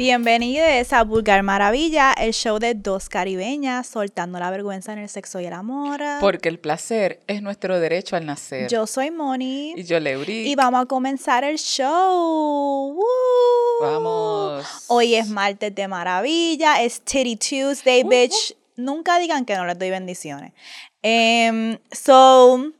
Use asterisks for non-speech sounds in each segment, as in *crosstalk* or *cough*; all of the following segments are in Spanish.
Bienvenidos a Vulgar Maravilla, el show de dos caribeñas soltando la vergüenza en el sexo y el amor. Porque el placer es nuestro derecho al nacer. Yo soy Moni. Y yo Leuri. Y vamos a comenzar el show. ¡Woo! Vamos. Hoy es martes de maravilla, es Titty Tuesday, bitch. Nunca digan que no les doy bendiciones. Em, so,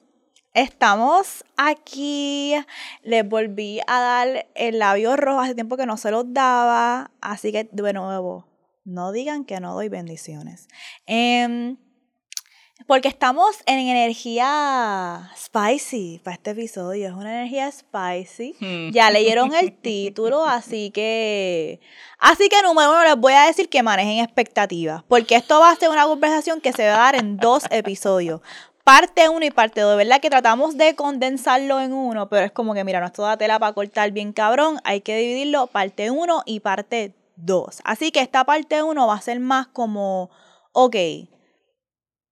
Estamos aquí. Les volví a dar el labio rojo hace tiempo que no se los daba. Así que, de nuevo, no digan que no doy bendiciones. Em, porque estamos en energía spicy para este episodio. Es una energía spicy. Hmm. Ya leyeron el título, *laughs* así que. Así que, número uno, les voy a decir que manejen expectativas. Porque esto va a ser una conversación que se va a dar en dos episodios parte 1 y parte 2, ¿verdad? Que tratamos de condensarlo en uno, pero es como que, mira, no es toda tela para cortar bien cabrón, hay que dividirlo parte 1 y parte 2. Así que esta parte 1 va a ser más como, ok,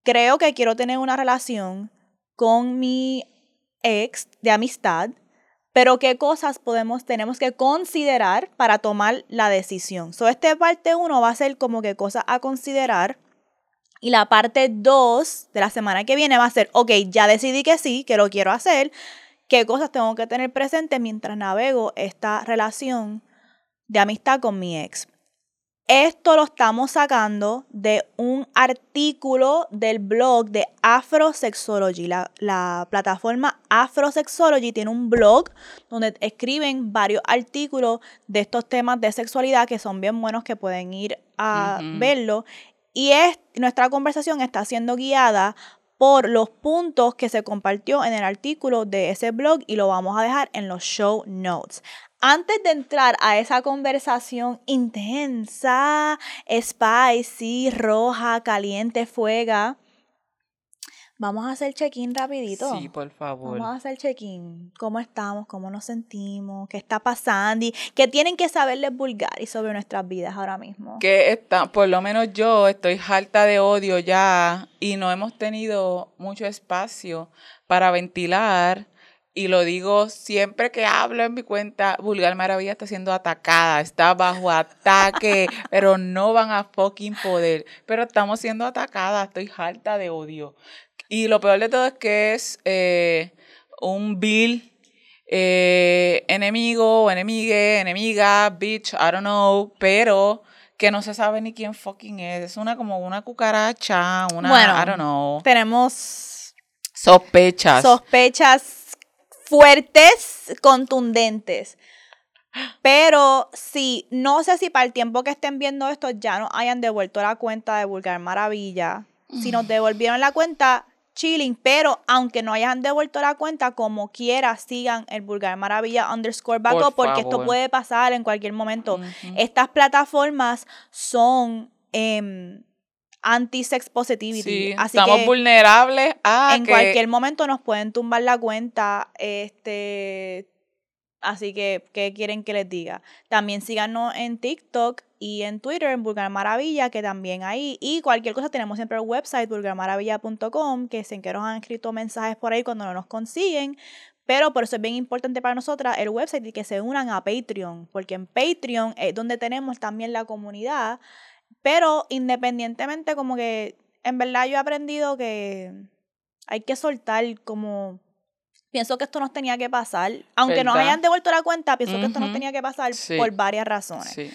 creo que quiero tener una relación con mi ex de amistad, pero qué cosas podemos, tenemos que considerar para tomar la decisión. So, este parte 1 va a ser como que cosas a considerar y la parte 2 de la semana que viene va a ser, ok, ya decidí que sí, que lo quiero hacer, qué cosas tengo que tener presente mientras navego esta relación de amistad con mi ex. Esto lo estamos sacando de un artículo del blog de Afrosexology. La, la plataforma Afrosexology tiene un blog donde escriben varios artículos de estos temas de sexualidad que son bien buenos que pueden ir a Ujú. verlo. Y es, nuestra conversación está siendo guiada por los puntos que se compartió en el artículo de ese blog y lo vamos a dejar en los show notes. Antes de entrar a esa conversación intensa, spicy, roja, caliente, fuega, vamos a hacer check-in rapidito. Sí, por favor. Vamos a hacer check-in. ¿Cómo estamos? ¿Cómo nos sentimos? ¿Qué está pasando? ¿Y qué tienen que saberles vulgar y sobre nuestras vidas ahora mismo? Que está, por lo menos yo estoy harta de odio ya y no hemos tenido mucho espacio para ventilar. Y lo digo siempre que hablo en mi cuenta, Vulgar Maravilla está siendo atacada, está bajo ataque, *laughs* pero no van a fucking poder. Pero estamos siendo atacadas, estoy harta de odio. Y lo peor de todo es que es eh, un bill eh, enemigo enemigue, enemiga, bitch, I don't know, pero que no se sabe ni quién fucking es. Es una como una cucaracha, una, Bueno, I don't know, Tenemos sospechas. sospechas fuertes, contundentes. Pero si, no sé si para el tiempo que estén viendo esto ya nos hayan devuelto la cuenta de Vulgar Maravilla. Si nos devolvieron la cuenta, chilling. Pero aunque no hayan devuelto la cuenta, como quiera, sigan el Vulgar Maravilla underscore Por backup, porque esto puede pasar en cualquier momento. Estas plataformas son em, anti-sex positivity. Sí, así estamos que vulnerables a en que- cualquier momento nos pueden tumbar la cuenta. Este, así que, ¿qué quieren que les diga? También síganos en TikTok y en Twitter, en Vulgar Maravilla, que también ahí. Y cualquier cosa tenemos siempre el website, vulgarmaravilla.com, que sé que nos han escrito mensajes por ahí cuando no nos consiguen. Pero por eso es bien importante para nosotras el website y que se unan a Patreon, porque en Patreon es donde tenemos también la comunidad. Pero independientemente, como que en verdad yo he aprendido que hay que soltar como... Pienso que esto nos tenía que pasar. Aunque nos ¿Verdad? hayan devuelto la cuenta, pienso que esto nos tenía que pasar Sí. por varias razones. Sí.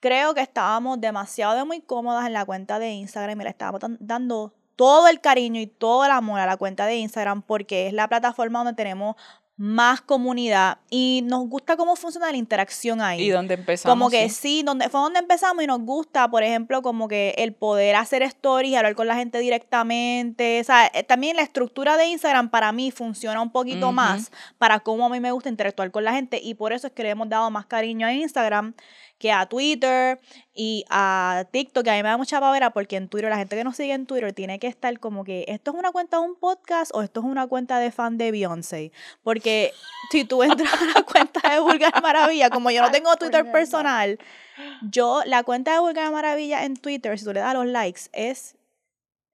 Creo que estábamos demasiado de muy cómodas en la cuenta de Instagram y le estábamos dan- dando todo el cariño y todo el amor a la cuenta de Instagram porque es la plataforma donde tenemos más comunidad y nos gusta cómo funciona la interacción ahí. Y donde empezamos. Como que sí. sí, donde fue donde empezamos y nos gusta, por ejemplo, como que el poder hacer stories, hablar con la gente directamente. O sea, eh, también la estructura de Instagram para mí funciona un poquito más para cómo a mí me gusta interactuar con la gente y por eso es que le hemos dado más cariño a Instagram que a Twitter y a TikTok, que a mí me da mucha pavera porque en Twitter, la gente que nos sigue en Twitter tiene que estar como que esto es una cuenta de un podcast o esto es una cuenta de fan de Beyoncé. Porque *laughs* si tú entras a la cuenta de Vulgar Maravilla, como yo no tengo Twitter personal, yo, la cuenta de Vulgar Maravilla en Twitter, si tú le das los likes, es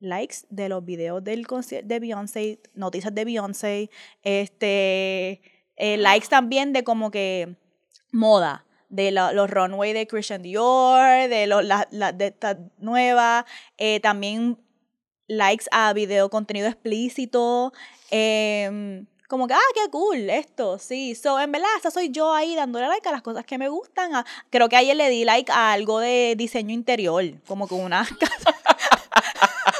likes de los videos del concierto de Beyoncé, noticias de Beyoncé, este, eh, likes también de como que moda, de la- los runway de Christian Dior, de, los la, la- de esta nueva, eh, también likes a video contenido explícito, em, como que, ah, qué cool esto, sí. So, en verdad, esa soy yo ahí dándole like a las cosas que me gustan. creo que ayer le di like a algo de diseño interior, como que una *laughs* casa,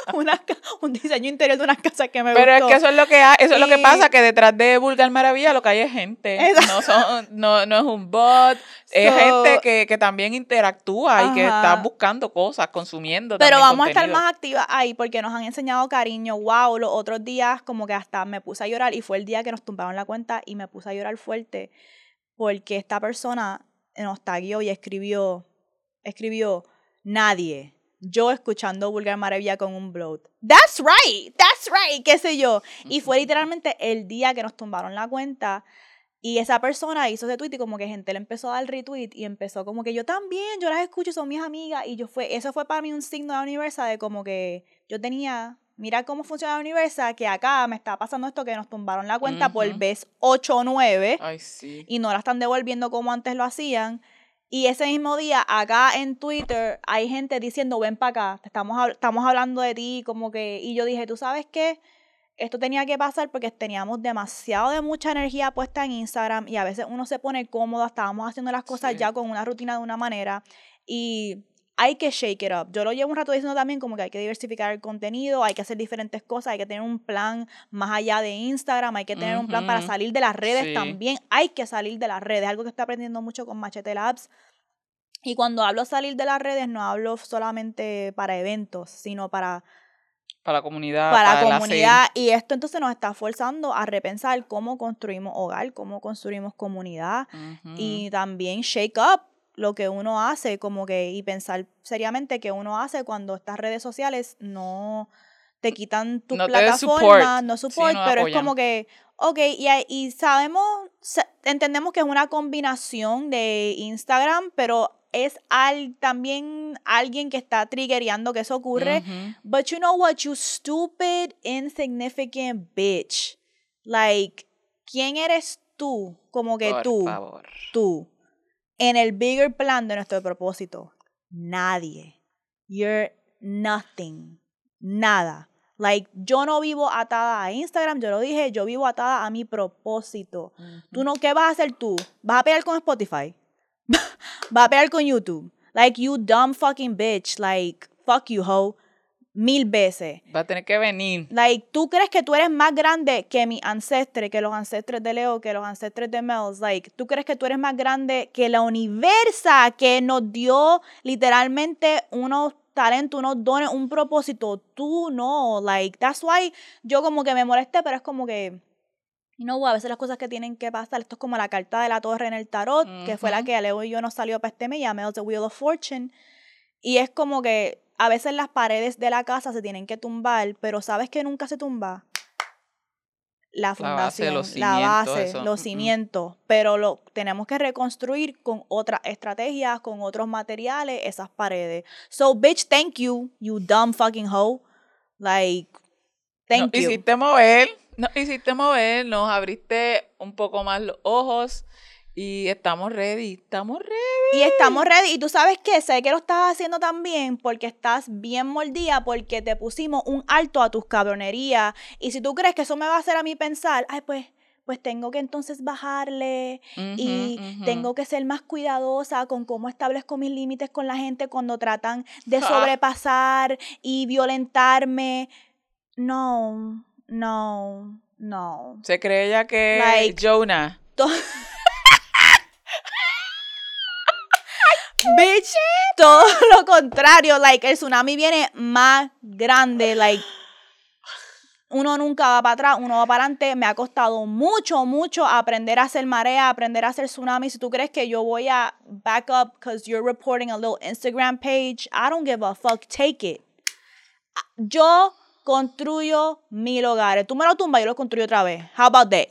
*laughs* una un diseño interior de unas casas que me Pero es que eso es lo que hay, eso es lo que pasa, que detrás de Vulgar Maravilla lo que hay es gente. Exacto. No, son, no, no es un bot, es gente que, que también interactúa y que está buscando cosas, consumiendo. Pero vamos a estar más activas ahí porque nos han enseñado cariño. Wow, los otros días como que hasta me puse a llorar y fue el día que nos tumbaron la cuenta y me puse a llorar fuerte porque esta persona nos taguió y escribió, escribió, nadie. Yo escuchando Vulgar Maravilla con un bloat. That's right, that's right, qué sé yo. Y fue literalmente el día que nos tumbaron la cuenta. Y esa persona hizo ese tweet y como que gente le empezó a dar retweet y empezó como que yo también, yo las escucho, son mis amigas. Y yo fue, eso fue para mí un signo de la Universa de como que yo tenía, mira cómo funciona la Universa, que acá me está pasando esto que nos tumbaron la cuenta por vez 8 o 9 Ay, sí. y no la están devolviendo como antes lo hacían. Y ese mismo día, acá en Twitter, hay gente diciendo, ven para acá, te estamos, hab- estamos hablando de ti, como que... Y yo dije, ¿tú sabes qué? Esto tenía que pasar porque teníamos demasiado de mucha energía puesta en Instagram y a veces uno se pone cómodo, estábamos haciendo las cosas Sí. ya con una rutina de una manera y hay que shake it up. Yo lo llevo un rato diciendo también como que hay que diversificar el contenido, hay que hacer diferentes cosas, hay que tener un plan más allá de Instagram, hay que tener un plan para salir de las redes Sí. también, hay que salir de las redes, algo que estoy aprendiendo mucho con Machete Labs. Y cuando hablo salir de las redes, no hablo solamente para eventos, sino para, Para la comunidad. para la comunidad. Y esto entonces nos está forzando a repensar cómo construimos hogar, cómo construimos comunidad y también shake up lo que uno hace, como que, y pensar seriamente que uno hace cuando estas redes sociales no te quitan tu No plataforma, support, no sí, support, no pero es como que, ok, y, y sabemos, sa- entendemos que es una combinación de Instagram, pero es al, también alguien que está triggereando que eso ocurre. But you know what, you stupid, insignificant bitch. Like, ¿quién eres tú? Como que Por tú, favor. tú, en el bigger plan de nuestro propósito. Nadie. You're nothing. Nada. Like, yo no vivo atada a Instagram, yo lo dije, yo vivo atada a mi propósito. ¿Tú no qué vas a hacer tú? ¿Vas a pelear con Spotify? *laughs* ¿Vas a pelear con YouTube? Like, you dumb fucking bitch. Like, fuck you, ho. Mil veces. Va a tener que venir. Like, tú crees que tú eres más grande que mi ancestre, que los ancestres de Leo, que los ancestres de Mels. Like, tú crees que tú eres más grande que la universa que nos dio literalmente unos talentos, unos dones, un propósito. Tú no. Like, that's why yo como que me molesté, pero es como que. You know, what, a veces las cosas que tienen que pasar, esto es como la carta de la torre en el tarot, que fue la que a Leo y yo nos salió para este mes, y a Mel The Wheel of Fortune. Y es como que a veces las paredes de la casa se tienen que tumbar, pero ¿sabes que nunca se tumba? La base, fundación, los la base, los cimientos, pero lo tenemos que reconstruir con otras estrategias, con otros materiales, esas paredes. So, bitch, thank you, you dumb fucking hoe. Like, thank nos you. hiciste mover, nos hiciste mover, nos abriste un poco más los ojos y estamos ready, estamos ready. Y estamos ready. Y tú sabes que sé que lo estás haciendo también porque estás bien mordida, porque te pusimos un alto a tus cabronerías. Y si tú crees que eso me va a hacer a mí pensar, ay, pues, pues tengo que entonces bajarle y tengo que ser más cuidadosa con cómo establezco mis límites con la gente cuando tratan de sobrepasar y violentarme. No, no, no. Se cree ella que Like- Jonah. *laughs* Bitch, todo *laughs* lo contrario, like el tsunami viene más grande, like uno nunca va para atrás, uno va para adelante. Me ha costado mucho, mucho aprender a hacer marea, aprender a hacer tsunami. Si tú crees que yo voy a back up because you're reporting a little Instagram page, I don't give a fuck, take it. Yo construyo mil hogares. Tú me lo tumbas, yo lo construyo otra vez. How about that?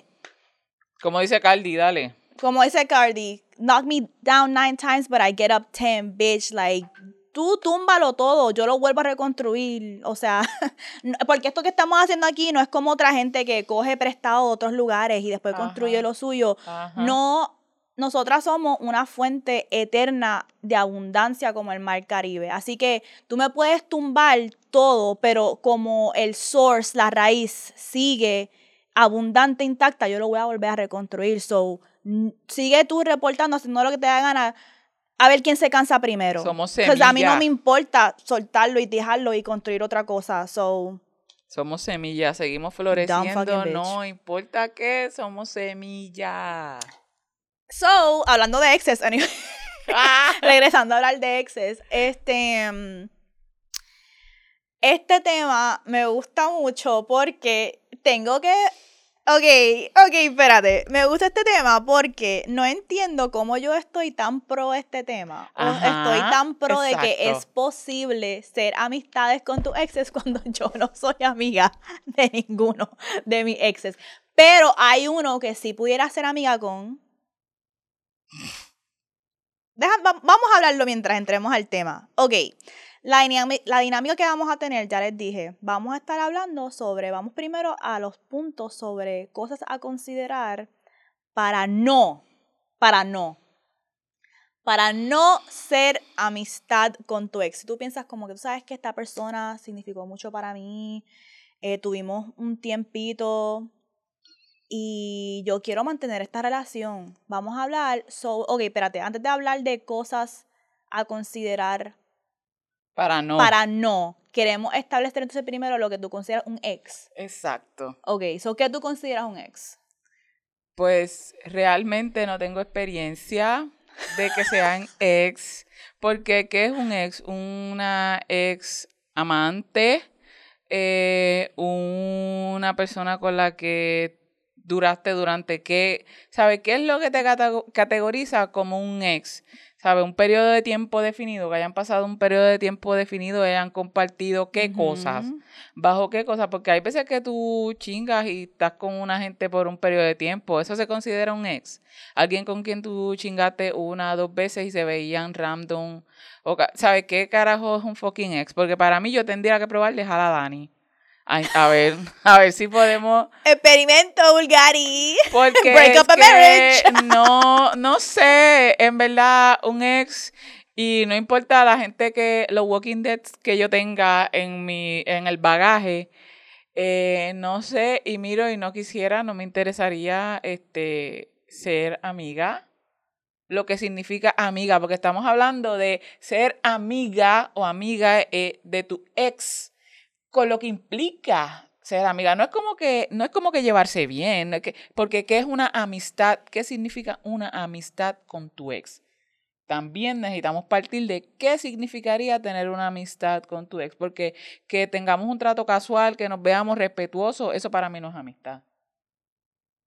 Como dice Cardi, dale. como dice Cardi, knock me down nine times, but I get up ten, bitch. Like, tú túmbalo todo, yo lo vuelvo a reconstruir. O sea, *laughs* porque esto que estamos haciendo aquí no es como otra gente que coge prestado de otros lugares y después construye lo suyo. Ajá. No, nosotras somos una fuente eterna de abundancia como el mar Caribe. Así que tú me puedes tumbar todo, pero como el source, la raíz, sigue abundante, intacta, yo lo voy a volver a reconstruir. So, sigue tú reportando, haciendo lo que te da gana, a ver quién se cansa primero. Somos semillas. a mí no me importa soltarlo y dejarlo y construir otra cosa. So, somos semillas, seguimos floreciendo, no importa qué, somos semillas. So, hablando de exes, ah. *laughs* *laughs* regresando a hablar de exes, este, mm, este tema me gusta mucho porque tengo que Ok, ok, espérate. Me gusta este tema porque no entiendo cómo yo estoy tan pro este tema. estoy tan pro de que es posible ser amistades con tus exes *laughs* cuando yo no soy amiga de ninguno de mis exes. Pero hay uno que sí pudiera ser amiga con. vamos a hablarlo mientras entremos al tema. Ok. La, dinámica que vamos a tener, ya les dije, vamos a estar hablando sobre, vamos primero a los puntos sobre cosas a considerar para no, para no, para no ser amistad con tu ex. Si tú piensas como que tú sabes que esta persona significó mucho para mí, eh, tuvimos un tiempito y yo quiero mantener esta relación. Vamos a hablar, so, ok, espérate, antes de hablar de cosas a considerar para no. Para no. Queremos establecer entonces primero lo que tú consideras un ex. Exacto. Ok, so, ¿qué tú consideras un ex? Pues realmente no tengo experiencia de que sean *laughs* ex. Porque, ¿qué es un ex? Una ex amante, eh, una persona con la que duraste durante qué, ¿sabe qué es lo que te categoriza como un ex? ¿Sabe? Un periodo de tiempo definido, que hayan pasado un periodo de tiempo definido, hayan compartido qué cosas, bajo qué cosas, porque hay veces que tú chingas y estás con una gente por un periodo de tiempo, eso se considera un ex. Alguien con quien tú chingaste una, dos veces y se veían random, o, ¿sabe qué carajo es un fucking ex? Porque para mí yo tendría que probar dejar a Dani a ver, *laughs* a ver si podemos. Experimento Bulgari. Porque Break up a marriage. *laughs* No, no sé, en verdad, un ex. Y no importa la gente que, los Walking Dead que yo tenga en mi, en el bagaje, eh, no sé, y miro y no quisiera, no me interesaría este ser amiga. Lo que significa amiga, porque estamos hablando de ser amiga o amiga eh, de tu ex con lo que implica ser amiga. No es como que, no es como que llevarse bien, porque ¿qué es una amistad? ¿Qué significa una amistad con tu ex? También necesitamos partir de qué significaría tener una amistad con tu ex, porque que tengamos un trato casual, que nos veamos respetuosos, eso para mí no es amistad.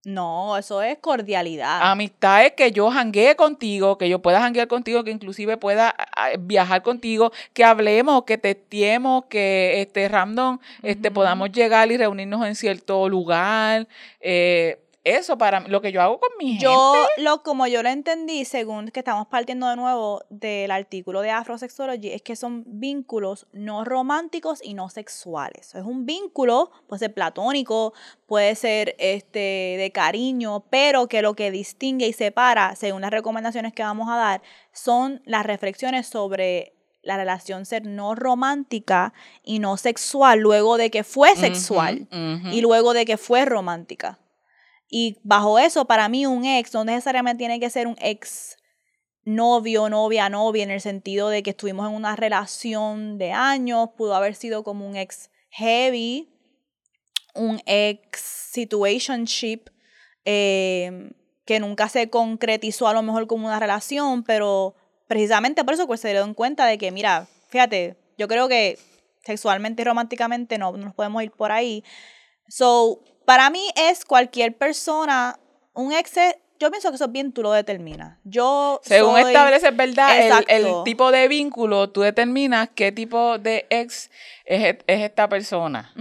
No, eso es cordialidad. Amistad es que yo janguee contigo, que yo pueda janguear contigo, que inclusive pueda viajar contigo, que hablemos, que testiemos, que este random este, podamos llegar y reunirnos en cierto lugar. Eh, eso para lo que yo hago con mi yo, Lo, como yo lo entendí, según que estamos partiendo de nuevo del artículo de Afrosexology, es que son vínculos no románticos y no sexuales. Es un vínculo, puede ser platónico, puede ser este de cariño, pero que lo que distingue y separa, según las recomendaciones que vamos a dar, son las reflexiones sobre la relación ser no romántica y no sexual luego de que fue sexual y luego de que fue romántica. Y bajo eso, para mí, un ex no necesariamente tiene que ser un ex novio, novia, novia, en el sentido de que estuvimos en una relación de años, pudo haber sido como un ex heavy, un ex situationship, eh, que nunca se concretizó a lo mejor como una relación, pero precisamente por eso pues, se dieron cuenta de que, mira, fíjate, yo creo que sexualmente y románticamente no, no nos podemos ir por ahí. So, para mí es cualquier persona, un ex, yo pienso que eso bien tú lo determinas. Yo Según estableces, ¿verdad? El, tipo de vínculo, tú determinas qué tipo de ex es, esta persona.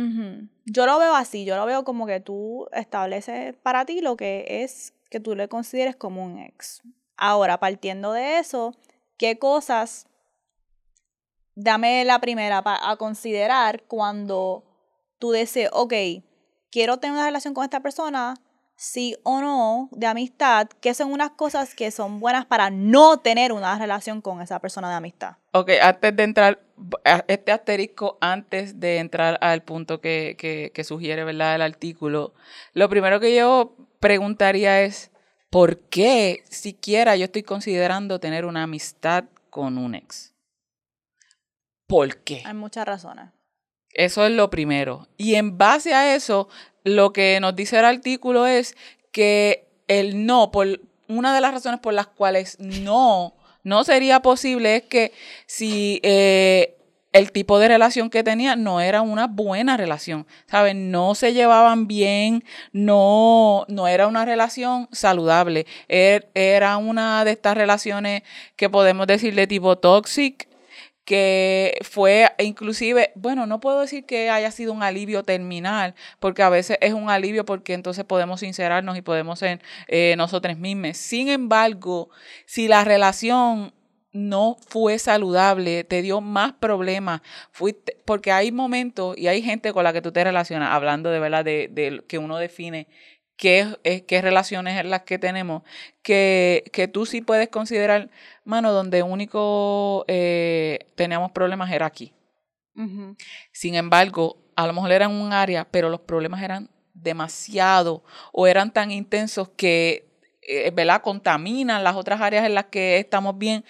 Yo lo veo así, yo lo veo como que tú estableces para ti lo que es que tú le consideres como un ex. Ahora, partiendo de eso, ¿qué cosas, dame la primera a considerar cuando tú dices, ok, quiero tener una relación con esta persona, sí o no de amistad, que son unas cosas que son buenas para no tener una relación con esa persona de amistad. Ok, antes de entrar, este asterisco, antes de entrar al punto que, que, que sugiere, ¿verdad? El artículo, lo primero que yo preguntaría es, ¿por qué siquiera yo estoy considerando tener una amistad con un ex? ¿Por qué? Hay muchas razones. Eso es lo primero. Y en base a eso, lo que nos dice el artículo es que el no, por una de las razones por las cuales no, no sería posible es que si eh, el tipo de relación que tenía no era una buena relación, ¿saben? No se llevaban bien, no, no era una relación saludable, er, era una de estas relaciones que podemos decir de tipo toxic, que fue inclusive, bueno, no puedo decir que haya sido un alivio terminal, porque a veces es un alivio porque entonces podemos sincerarnos y podemos ser eh, nosotros mismos. Sin embargo, si la relación no fue saludable, te dio más problemas, fuiste, porque hay momentos y hay gente con la que tú te relacionas, hablando de verdad de, de que uno define qué, qué relaciones es las que tenemos, que, que tú sí puedes considerar, mano, donde único eh, teníamos problemas era aquí. Sin embargo, a lo mejor era en un área, pero los problemas eran demasiado o eran tan intensos que, eh, ¿verdad?, contaminan las otras áreas en las que estamos bien.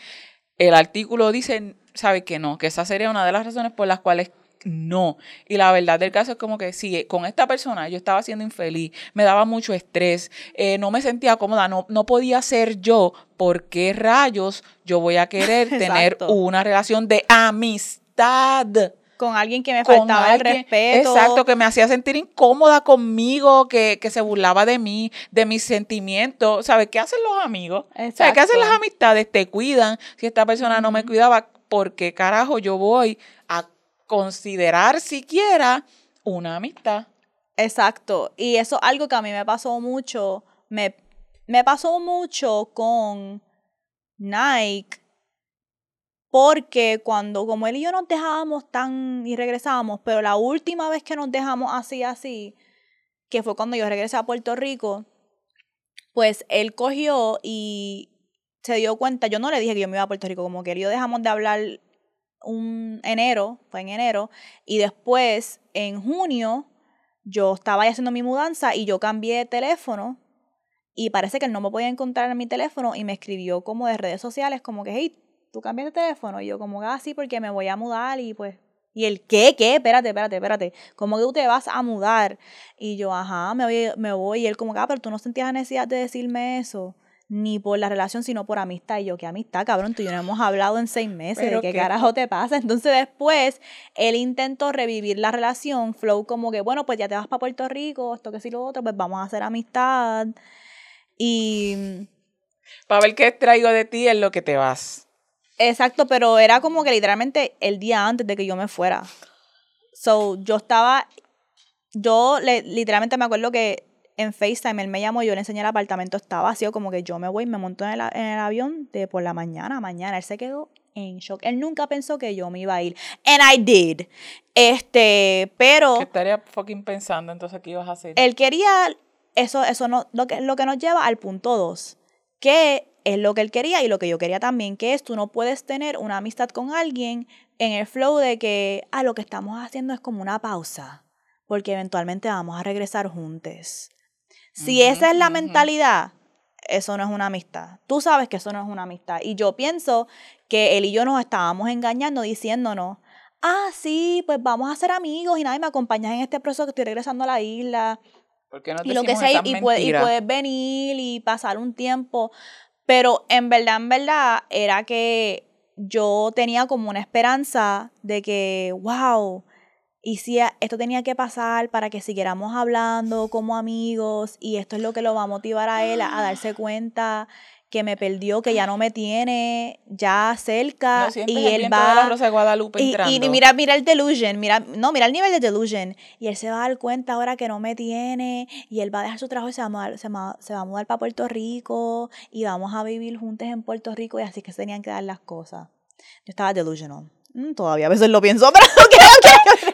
El artículo dice, sabe que no, que esa sería una de las razones por las cuales no. Y la verdad del caso es como que si con esta persona yo estaba siendo infeliz, me daba mucho estrés, eh, no me sentía cómoda, no, no podía ser yo, ¿por qué rayos yo voy a querer *laughs* tener una relación de amistad? Con alguien que me faltaba el respeto. Exacto, que me hacía sentir incómoda conmigo, que, que se burlaba de mí, de mis sentimientos. ¿Sabes qué hacen los amigos? ¿Sabes qué hacen las amistades? Te cuidan. Si esta persona no me cuidaba, ¿por qué carajo yo voy a considerar siquiera una amistad. Exacto. Y eso es algo que a mí me pasó mucho. Me, me pasó mucho con Nike. Porque cuando, como él y yo nos dejábamos tan y regresábamos, pero la última vez que nos dejamos así, así, que fue cuando yo regresé a Puerto Rico, pues él cogió y se dio cuenta, yo no le dije que yo me iba a Puerto Rico, como que él yo dejamos de hablar un enero, fue en enero, y después en junio yo estaba haciendo mi mudanza y yo cambié de teléfono y parece que él no me podía encontrar en mi teléfono y me escribió como de redes sociales como que, hey, ¿tú cambias de teléfono? Y yo como, ah, sí, porque me voy a mudar y pues... Y el, ¿qué? ¿Qué? Espérate, espérate, espérate. ¿Cómo que tú te vas a mudar? Y yo, ajá, me voy, me voy. Y él como, ah, pero tú no sentías necesidad de decirme eso ni por la relación, sino por amistad. Y yo, ¿qué amistad, cabrón? Tú y yo no hemos hablado en seis meses. ¿De qué, carajo te pasa? Entonces después, él intentó revivir la relación. Flow como que, bueno, pues ya te vas para Puerto Rico, esto que sí lo otro, pues vamos a hacer amistad. Y... Para ver qué traigo de ti es lo que te vas. Exacto, pero era como que literalmente el día antes de que yo me fuera. So, yo estaba... Yo le, literalmente me acuerdo que en FaceTime, él me llamó, yo le enseñé el apartamento, estaba vacío, como que yo me voy, me monto en el, en el avión de por la mañana, mañana. Él se quedó en shock. Él nunca pensó que yo me iba a ir. And I did. Este, pero. ¿Qué estaría fucking pensando entonces qué ibas a hacer? Él quería. Eso, eso no, lo que, lo que nos lleva al punto 2. Que es lo que él quería y lo que yo quería también, que es tú no puedes tener una amistad con alguien en el flow de que, ah, lo que estamos haciendo es como una pausa, porque eventualmente vamos a regresar juntos. Si esa es la mentalidad, eso no es una amistad. Tú sabes que eso no es una amistad. Y yo pienso que él y yo nos estábamos engañando diciéndonos, ah, sí, pues vamos a ser amigos y nadie me acompañas en este proceso que estoy regresando a la isla. porque no te y lo que sea, y, puedes venir y pasar un tiempo. Pero en verdad, en verdad, era que yo tenía como una esperanza de que, wow, y si esto tenía que pasar para que siguiéramos hablando como amigos y esto es lo que lo va a motivar a él a, darse cuenta que me perdió, que ya no me tiene ya cerca y él va y, y, mira, mira el delusion, mira, no, mira el nivel de delusion y él se va a dar cuenta ahora que no me tiene y él va a dejar su trabajo y se va a mudar, se va, se va a mudar para Puerto Rico y vamos a vivir juntos en Puerto Rico y así que se tenían que dar las cosas. Yo estaba delusional. Mm, todavía a veces lo pienso, *laughs* pero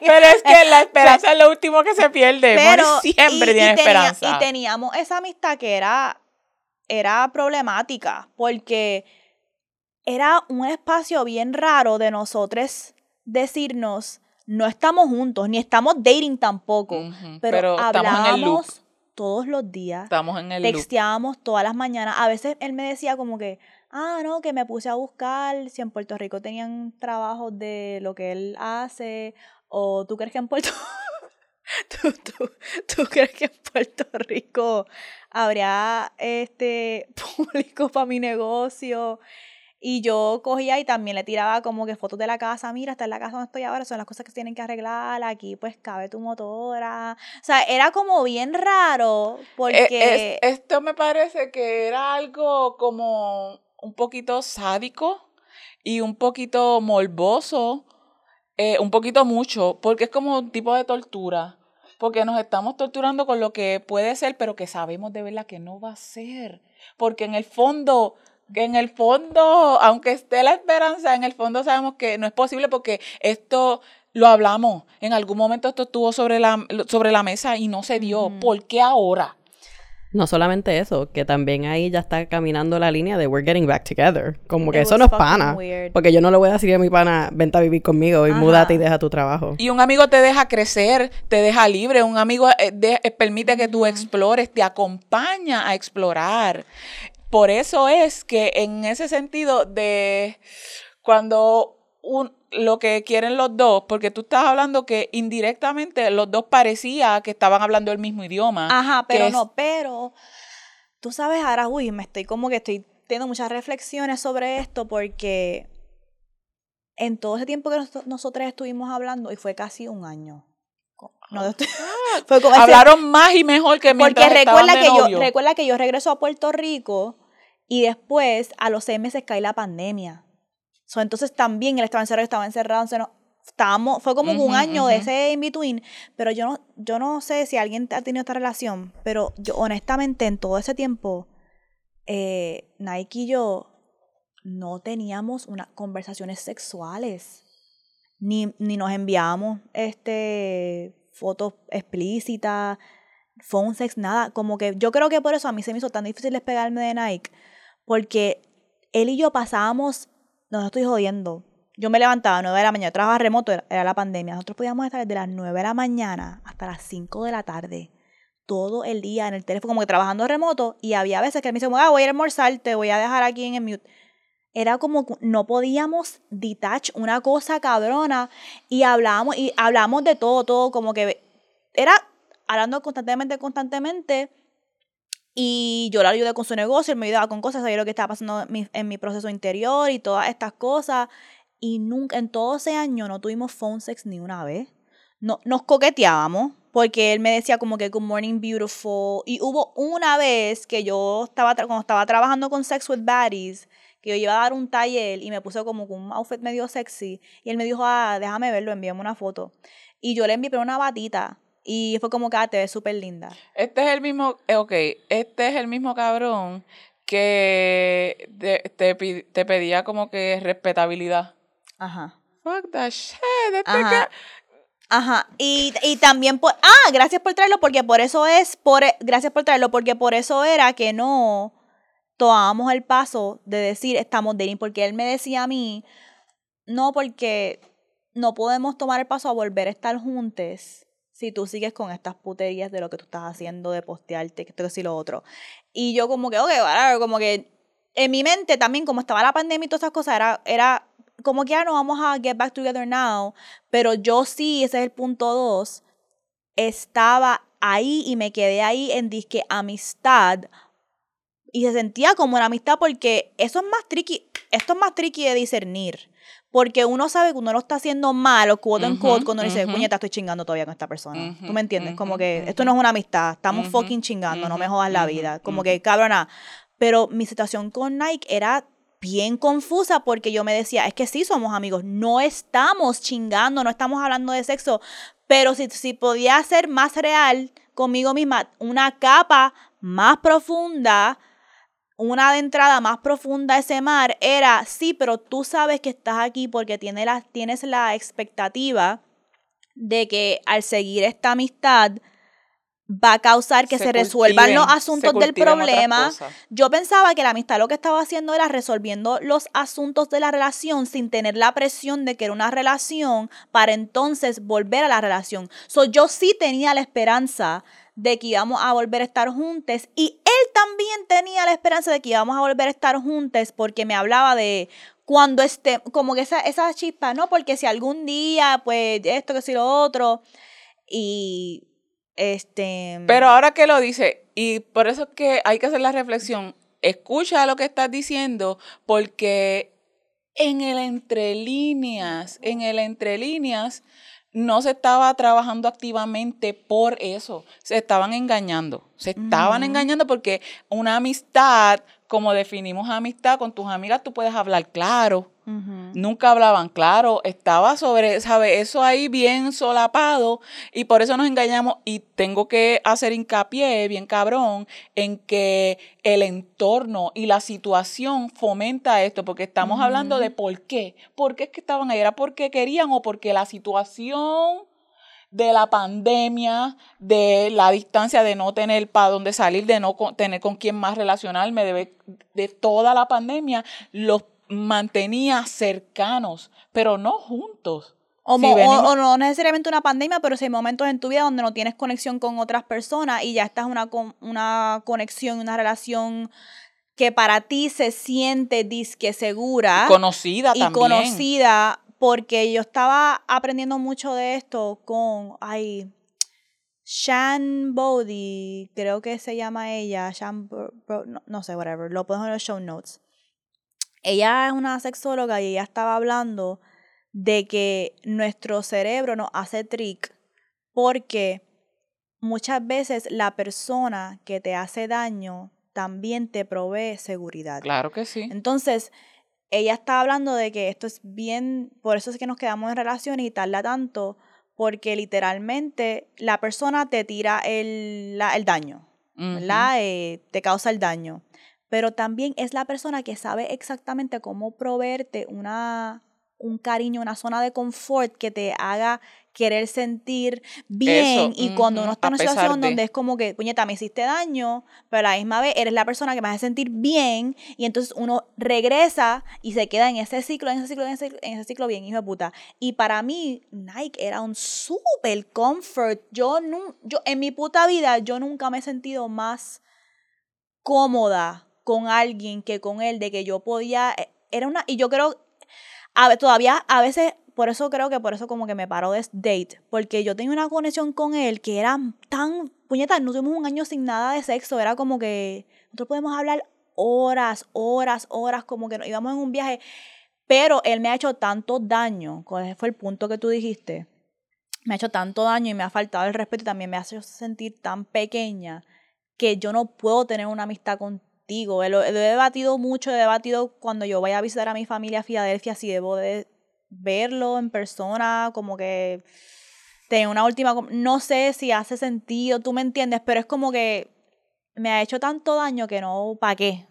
Pero es que la *laughs* esperanza es lo último que se pierde. Pero, *laughs* siempre tiene esperanza. Y teníamos esa amistad que era, era problemática, porque era un espacio bien raro de nosotros decirnos, no estamos juntos, ni estamos dating tampoco, pero, hablábamos todos los días, estamos en el texteábamos todas las mañanas. A veces él me decía como que, ah, no, que me puse a buscar si en Puerto Rico tenían trabajos de lo que él hace, o tú crees que en Puerto *laughs* ¿Tú, tú, tú crees que en Puerto Rico habría este *laughs* público para mi negocio? Y yo cogía y también le tiraba como que fotos de la casa, mira, está en la casa donde estoy ahora, son las cosas que tienen que arreglar, aquí pues cabe tu motora. O sea, era como bien raro e, porque... esto me parece que era algo como un poquito sádico y un poquito morboso, eh, un poquito mucho, porque es como un tipo de tortura. Porque nos estamos torturando con lo que puede ser, pero que sabemos de verdad que no va a ser. Porque en el fondo que en el fondo, aunque esté la esperanza, en el fondo sabemos que no es posible porque esto lo hablamos. En algún momento esto estuvo sobre la, sobre la mesa y no se dio. ¿Por qué ahora? No solamente eso, que también ahí ya está caminando la línea de we're getting back together. Como que eso no es pana. Porque yo no le voy a decir a mi pana, vente a vivir conmigo y múdate y deja tu trabajo. Y un amigo te deja crecer, te deja libre. Un amigo eh, eh, permite que tú explores, te acompaña a explorar. Por eso es que en ese sentido de cuando un, lo que quieren los dos, porque tú estás hablando que indirectamente los dos parecía que estaban hablando el mismo idioma. Ajá, pero no, pero tú sabes, ahora, uy, me estoy como que estoy teniendo muchas reflexiones sobre esto porque en todo ese tiempo que nosotros estuvimos hablando, y fue casi un año. No, ah, *laughs* fue Hablaron más y mejor que Porque recuerda que yo recuerda que yo regreso a Puerto Rico y después, a los seis meses, cae la pandemia. So, entonces también él estaba encerrado, estaba encerrado. estábamos, fue como un año de ese in-between. Pero yo no, yo no sé si alguien ha tenido esta relación. Pero yo, honestamente, en todo ese tiempo, eh, Nike y yo no teníamos unas conversaciones sexuales. Ni, ni nos enviábamos este, fotos explícitas, phone sex, nada. Como que yo creo que por eso a mí se me hizo tan difícil despegarme de Nike porque él y yo pasábamos, no estoy jodiendo, yo me levantaba a 9 de la mañana, trabajaba remoto, era la pandemia, nosotros podíamos estar desde las 9 de la mañana hasta las 5 de la tarde, todo el día en el teléfono, como que trabajando remoto, y había veces que él me decía, ah, voy a ir a almorzar, te voy a dejar aquí en el mute. Era como no podíamos detach una cosa cabrona y hablábamos, y hablábamos de todo, todo, como que era hablando constantemente, constantemente, y yo la ayudé con su negocio, él me ayudaba con cosas, sabía lo que estaba pasando en mi, proceso interior y todas estas cosas. Y nunca, en todo ese año no tuvimos phone sex ni una vez. No, nos coqueteábamos, porque él me decía como que good morning beautiful. Y hubo una vez que yo estaba, cuando estaba trabajando con Sex with Baddies, que yo iba a dar un taller y me puse como un outfit medio sexy. Y él me dijo, ah, déjame verlo, envíame una foto. Y yo le envié una batita y fue como que, ah, te ves súper linda. Este es el mismo, eh, ok, este es el mismo cabrón que te, te, pedía como que respetabilidad. Ajá. Fuck that shit. Este Ajá. Ajá. Y, y también por, ah, gracias por traerlo porque por eso es, por, gracias por traerlo porque por eso era que no tomábamos el paso de decir estamos dating porque él me decía a mí, no porque no podemos tomar el paso a volver a estar juntos si tú sigues con estas puterías de lo que tú estás haciendo, de postearte, que esto, que lo otro. Y yo como que, ok, como que en mi mente también, como estaba la pandemia y todas esas cosas, era, era como que ya no vamos a get back together now, pero yo sí, ese es el punto dos, estaba ahí y me quedé ahí en disque amistad y se sentía como una amistad porque eso es más tricky, esto es más tricky de discernir. Porque uno sabe que uno lo está haciendo mal, o quote en quote, cuando uno dice, puñeta, estoy chingando todavía con esta persona. ¿Tú me entiendes? Como que esto no es una amistad, estamos fucking chingando, no me jodas la vida. Como que, cabrona. Pero mi situación con Nike era bien confusa porque yo me decía, es que sí somos amigos, no estamos chingando, no estamos hablando de sexo, pero si, si podía ser más real conmigo misma, una capa más profunda una de entrada más profunda a ese mar era, sí, pero tú sabes que estás aquí porque tienes la, tienes la expectativa de que al seguir esta amistad va a causar que se, resuelvan los asuntos del problema. Yo pensaba que la amistad lo que estaba haciendo era resolviendo los asuntos de la relación sin tener la presión de que era una relación para entonces volver a la relación. So, yo sí tenía la esperanza de que íbamos a volver a estar juntos y él también tenía la esperanza de que íbamos a volver a estar juntos porque me hablaba de cuando esté, como que esa, esa chispa, ¿no? Porque si algún día, pues esto, que si lo otro, y este... Pero ahora que lo dice, y por eso es que hay que hacer la reflexión, escucha lo que estás diciendo, porque en el entre líneas, en el entre líneas, no se estaba trabajando activamente por eso, se estaban engañando, se estaban engañando porque una amistad, como definimos amistad con tus amigas, tú puedes hablar claro, nunca hablaban claro, estaba sobre, ¿sabes? Eso ahí bien solapado y por eso nos engañamos y tengo que hacer hincapié, bien cabrón, en que el entorno y la situación fomenta esto, porque estamos hablando de por qué, por qué es que estaban ahí, era porque querían o porque la situación de la pandemia, de la distancia, de no tener para dónde salir, de no tener con quién más relacionarme, de, de toda la pandemia, los mantenía cercanos, pero no juntos. O, no necesariamente una pandemia, pero si hay momentos en tu vida donde no tienes conexión con otras personas y ya estás una, una conexión, una relación que para ti se siente disque segura. conocida y conocida, porque yo estaba aprendiendo mucho de esto con, ay, Shan Bodhi, creo que se llama ella, Shan, no, sé, whatever, lo pongo en los show notes ella es una sexóloga y ella estaba hablando de que nuestro cerebro nos hace trick porque muchas veces la persona que te hace daño también te provee seguridad. Claro que sí. Entonces, ella estaba hablando de que esto es bien, por eso es que nos quedamos en relación y tarda tanto, porque literalmente la persona te tira el, el daño, ¿verdad? Eh, te causa el daño pero también es la persona que sabe exactamente cómo proveerte una, un cariño, una zona de confort que te haga querer sentir bien y cuando uno está en una situación donde es como que, puñeta, me hiciste daño, pero a la misma vez eres la persona que me hace sentir bien y entonces uno regresa y se queda en ese ciclo, en ese ciclo, en ese, ciclo bien, hijo de puta. Y para mí Nike era un super comfort. Yo, no, yo en mi puta vida yo nunca me he sentido más cómoda con alguien que con él, de que yo podía, eh, era una, y yo creo, a, todavía a veces, por eso creo que por eso como que me paró de date, porque yo tenía una conexión con él que era tan, puñeta, no tuvimos un año sin nada de sexo, era como que nosotros podemos hablar horas, horas, horas, como que nos íbamos en un viaje, pero él me ha hecho tanto daño, ese fue el punto que tú dijiste, me ha hecho tanto daño y me ha faltado el respeto y también me ha hecho sentir tan pequeña que yo no puedo tener una amistad con lo, lo, he debatido mucho, he debatido cuando yo vaya a visitar a mi familia a Filadelfia si debo de verlo en persona, como que tener una última... No sé si hace sentido, tú me entiendes, pero es como que me ha hecho tanto daño que no, ¿para qué?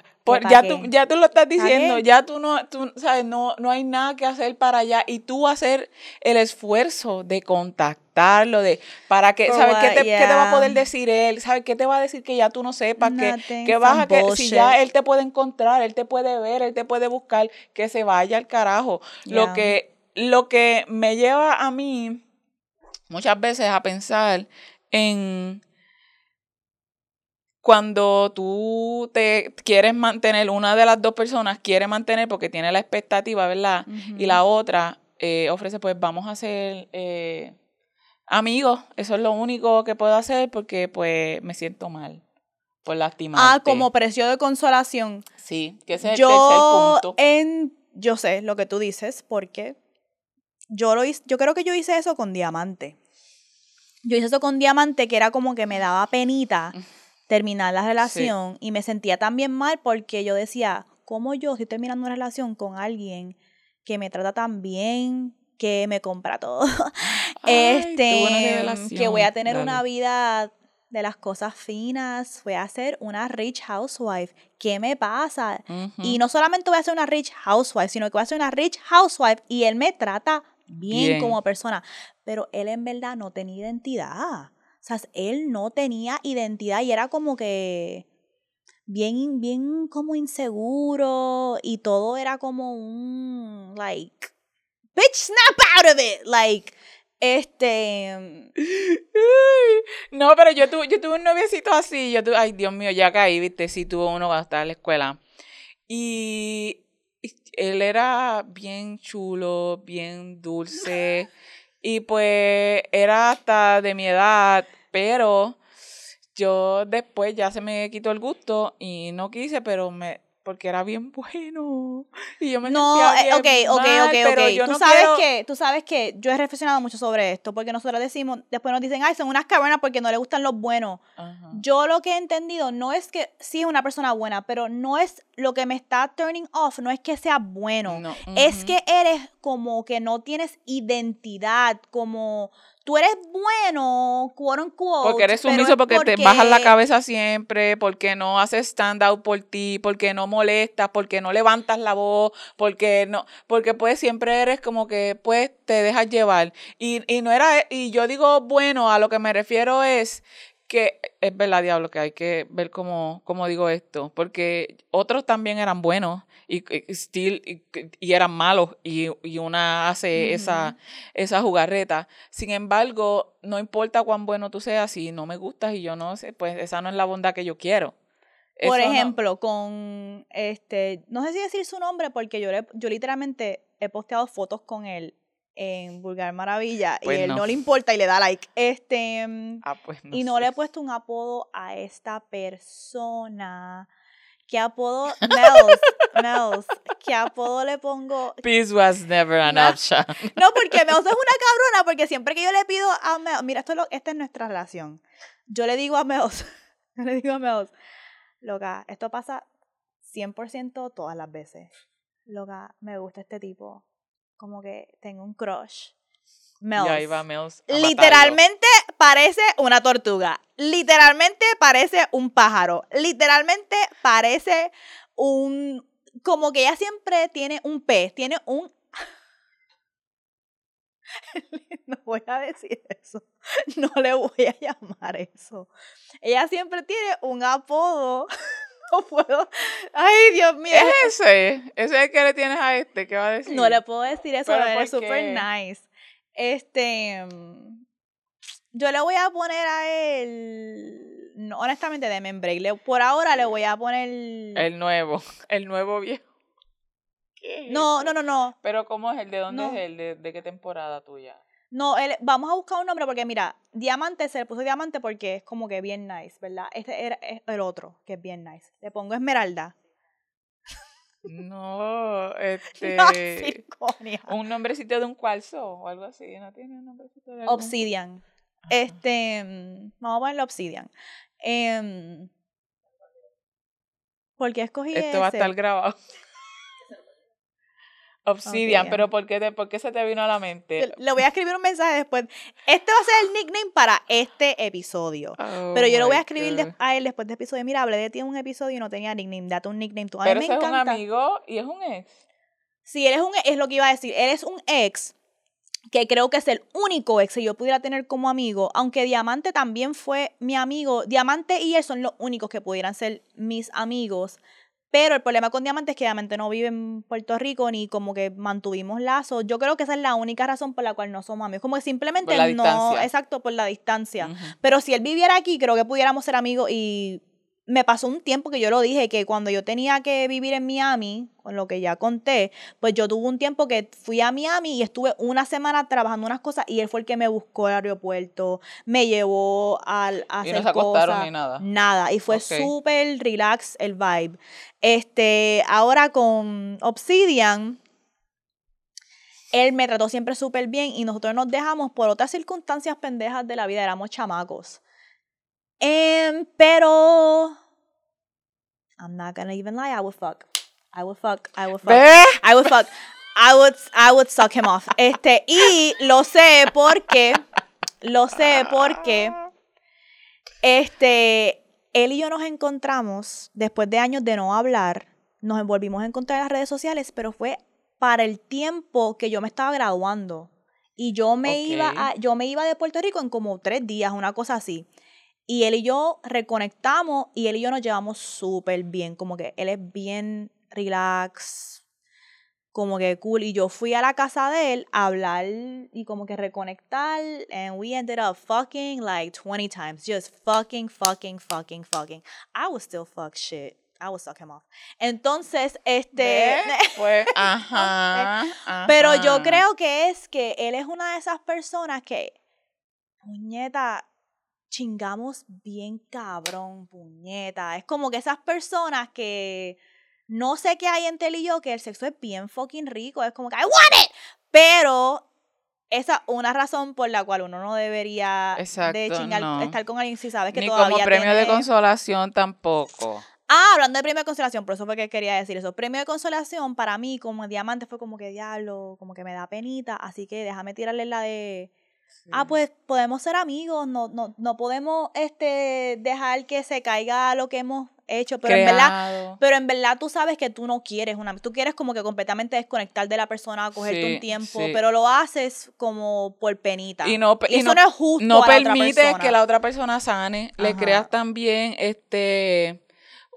Ya, tú, ya tú lo estás diciendo, ya tú no, tú, sabes, no, no hay nada que hacer para allá y tú hacer el esfuerzo de contactarlo, de para que, ¿sabes qué te, qué te, va a poder decir él? ¿Sabes qué te va a decir que ya tú no sepas? que, que vas a que si ya él te puede encontrar, él te puede ver, él te puede buscar, que se vaya al carajo. Lo que lo que me lleva a mí muchas veces a pensar en cuando tú te quieres mantener, una de las dos personas quiere mantener porque tiene la expectativa, ¿verdad? Y la otra eh, ofrece, pues vamos a ser eh, amigos, eso es lo único que puedo hacer porque pues me siento mal por lastimar. Ah, como precio de consolación. Sí, que ese es el tercer punto. En, yo sé lo que tú dices porque yo, lo hice, yo creo que yo hice eso con Diamante. Yo hice eso con Diamante que era como que me daba penita terminar la relación y me sentía también mal porque yo decía, ¿cómo yo estoy terminando una relación con alguien que me trata tan bien, que me compra todo? *laughs* este, que voy a tener una vida de las cosas finas, voy a ser una rich housewife. ¿Qué me pasa? Y no solamente voy a ser una rich housewife, sino que voy a ser una rich housewife y él me trata bien, como persona, pero él en verdad no tenía identidad. O sea, él no tenía identidad y era como que bien, bien como inseguro y todo era como un, like, bitch, snap out of it, like, este... *laughs* No, pero yo tuve, yo tuve un noviecito así, yo tuve, ay, Dios mío, ya caí, viste, sí tuvo uno cuando estaba en la escuela. Y él era bien chulo, bien dulce, y pues era hasta de mi edad, pero yo después ya se me quitó el gusto y no quise, pero me porque era bien bueno. *laughs* Y yo me no, sentía bien okay, ok, ok, ok, tú sabes que tú sabes que yo he reflexionado mucho sobre esto porque nosotros decimos después nos dicen ay son unas cavernas porque no le gustan los buenos yo lo que he entendido no es que sí es una persona buena pero no es lo que me está turning off no es que sea bueno. Es que eres como que no tienes identidad como tú eres bueno, quote unquote. Porque eres sumiso, porque, porque, te bajas la cabeza siempre, porque no haces stand out por ti, porque no molestas, porque no levantas la voz, porque no, porque pues siempre eres como que pues te dejas llevar. Y, y no era, y yo digo bueno, a lo que me refiero es que es verdad, diablo, que hay que ver cómo, cómo digo esto, porque otros también eran buenos y, y, y, eran malos y, una hace esa, esa jugarreta. Sin embargo, no importa cuán bueno tú seas, si no me gustas y yo no sé, pues esa no es la bondad que yo quiero. Por ejemplo, con este, no sé si decir su nombre porque yo, yo literalmente he posteado fotos con él en Vulgar Maravilla y pues él no. le importa y le da like. Este, ah, pues y no le he puesto un apodo a esta persona. ¿Qué apodo? Mels, Mels. ¿Qué apodo le pongo? Peace was never an option. *laughs* No, porque Mels es una cabrona, porque siempre que yo le pido a Mels, mira, esto es esta es nuestra relación. Yo le digo a Mels, *laughs* yo le digo a Mels, loca, esto pasa 100% todas las veces. Loca, me gusta este tipo como que tengo un crush. Mills. Literalmente parece una tortuga. Literalmente parece un pájaro. Literalmente parece un. Como que ella siempre tiene un pez, tiene un. *laughs* no voy a decir eso. No le voy a llamar eso. Ella siempre tiene un apodo *laughs* no puedo. Ay, Dios mío. Es ese. Ese es el que le tienes a este. ¿Qué va a decir? No le puedo decir eso, pero es súper nice. Este. Yo le voy a poner a él. No, honestamente, de membrane. por ahora le voy a poner. El nuevo. *laughs* El nuevo viejo. no, no, no, no. Pero ¿cómo es el? ¿De dónde es el? ¿De, ¿De qué temporada tuya? No, vamos a buscar un nombre porque mira, diamante se le puso diamante porque es como que bien nice, ¿verdad? Este era el otro, que es bien nice. Le pongo esmeralda. No, *laughs* este. un nombrecito de un cuarzo o algo así. ¿No tiene un nombrecito de Obsidian. Este. Mm, vamos a ponerle Obsidian. Eh, ¿Por qué escogí Esto va a estar grabado. *laughs* Obsidian, pero ¿por qué, ¿por qué se te vino a la mente? Le voy a escribir un mensaje después. Este va a ser el nickname para este episodio. Oh pero yo lo voy a escribir a él después de episodio. Mira, hablé de ti en un episodio y no tenía nickname. Date un nickname tú. pero es un amigo y es un ex. Sí, él es un es lo que iba a decir. Él es un ex que creo que es el único ex que yo pudiera tener como amigo, aunque Diamante también fue mi amigo. Diamante y él son los únicos que pudieran ser mis amigos. Pero el problema con Diamante es que Diamante no vive en Puerto Rico ni como que mantuvimos lazos. Yo creo que esa es la única razón por la cual no somos amigos. Como que simplemente no, exacto, por la distancia. Pero si él viviera aquí, creo que pudiéramos ser amigos y me pasó un tiempo que yo lo dije, que cuando yo tenía que vivir en Miami, con lo que ya conté, pues yo tuve un tiempo que fui a Miami y estuve una semana trabajando unas cosas y él fue el que me buscó al aeropuerto, me llevó al, a hacer y no se acostaron ni nada. Nada, y fue súper relax el vibe. Este, ahora con Obsidian, él me trató siempre súper bien y nosotros nos dejamos por otras circunstancias pendejas de la vida, éramos chamacos. Pero I'm not gonna even lie, I would fuck. I would fuck, I would fuck. I would fuck. I would, I would suck him off. Este, y lo sé porque, lo sé porque, este, él y yo nos encontramos después de años de no hablar, nos volvimos a encontrar en las redes sociales, pero fue para el tiempo que yo me estaba graduando. Y yo me iba a, yo me iba de Puerto Rico en como tres días, una cosa así. Y él y yo reconectamos y él y yo nos llevamos súper bien. Como que él es bien relax, como que cool. Y yo fui a la casa de él a hablar y como que reconectar. And we ended up fucking like 20 times. Just fucking, fucking, fucking, fucking. I was still fuck shit. I would suck him off. Entonces, este. *laughs* Pues, ajá, ajá. Pero yo creo que es que él es una de esas personas que. Puñeta, chingamos bien cabrón, puñeta. Es como que esas personas que no sé qué hay entre él y yo, que el sexo es bien fucking rico. Es como que, I want it. Pero esa es una razón por la cual uno no debería de chingar, estar con alguien si sabes que Ni todavía como premio de consolación tampoco. Ah, hablando de premio de consolación, por eso fue que quería decir eso. Premio de consolación para mí como diamante fue como que diablo, como que me da penita, así que déjame tirarle la de Ah, pues podemos ser amigos, no, no, no podemos este dejar que se caiga lo que hemos hecho, pero en verdad, pero en verdad tú sabes que tú no quieres una, tú quieres como que completamente desconectar de la persona, cogerte un tiempo, pero lo haces como por penita. Y no, eso no, es justo. No permite que la otra persona sane, le creas también este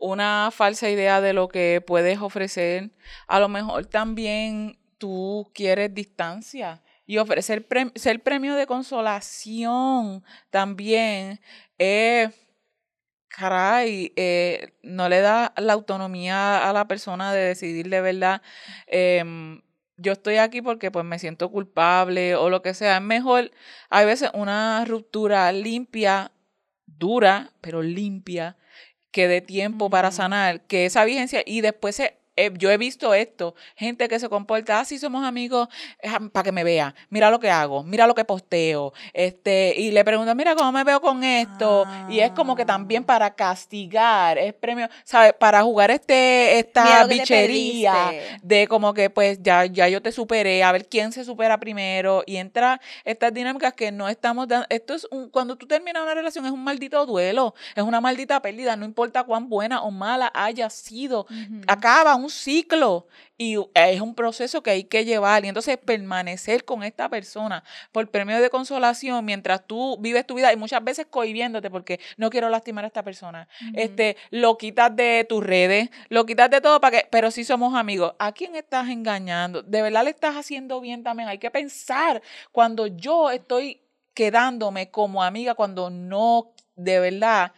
una falsa idea de lo que puedes ofrecer. A lo mejor también tú quieres distancia y ofrecer ser premio de consolación también es, caray, eh, no le da la autonomía a la persona de decidir de verdad, em, yo estoy aquí porque pues me siento culpable o lo que sea. Es mejor, hay veces una ruptura limpia, dura, pero limpia, que dé tiempo para sanar, que esa vigencia y después se eh, yo he visto esto, gente que se comporta, así ah, somos amigos, para que me vea, mira lo que hago, mira lo que posteo, este, y le pregunto, mira cómo me veo con esto, y es como que también ah. para castigar, es premio, ¿sabes? Para jugar este, esta bichería de como que pues ya, ya yo te superé, a ver quién se supera primero, y entra estas dinámicas que no estamos dando, esto es un, cuando tú terminas una relación es un maldito duelo, es una maldita pérdida, no importa cuán buena o mala haya sido, acaba un ciclo y es un proceso que hay que llevar y entonces permanecer con esta persona por premio de consolación mientras tú vives tu vida y muchas veces cohibiéndote porque no quiero lastimar a esta persona. Este, lo quitas de tus redes, lo quitas de todo para que, pero si somos amigos. ¿A quién estás engañando? ¿De verdad le estás haciendo bien también? Hay que pensar cuando yo estoy quedándome como amiga cuando no de verdad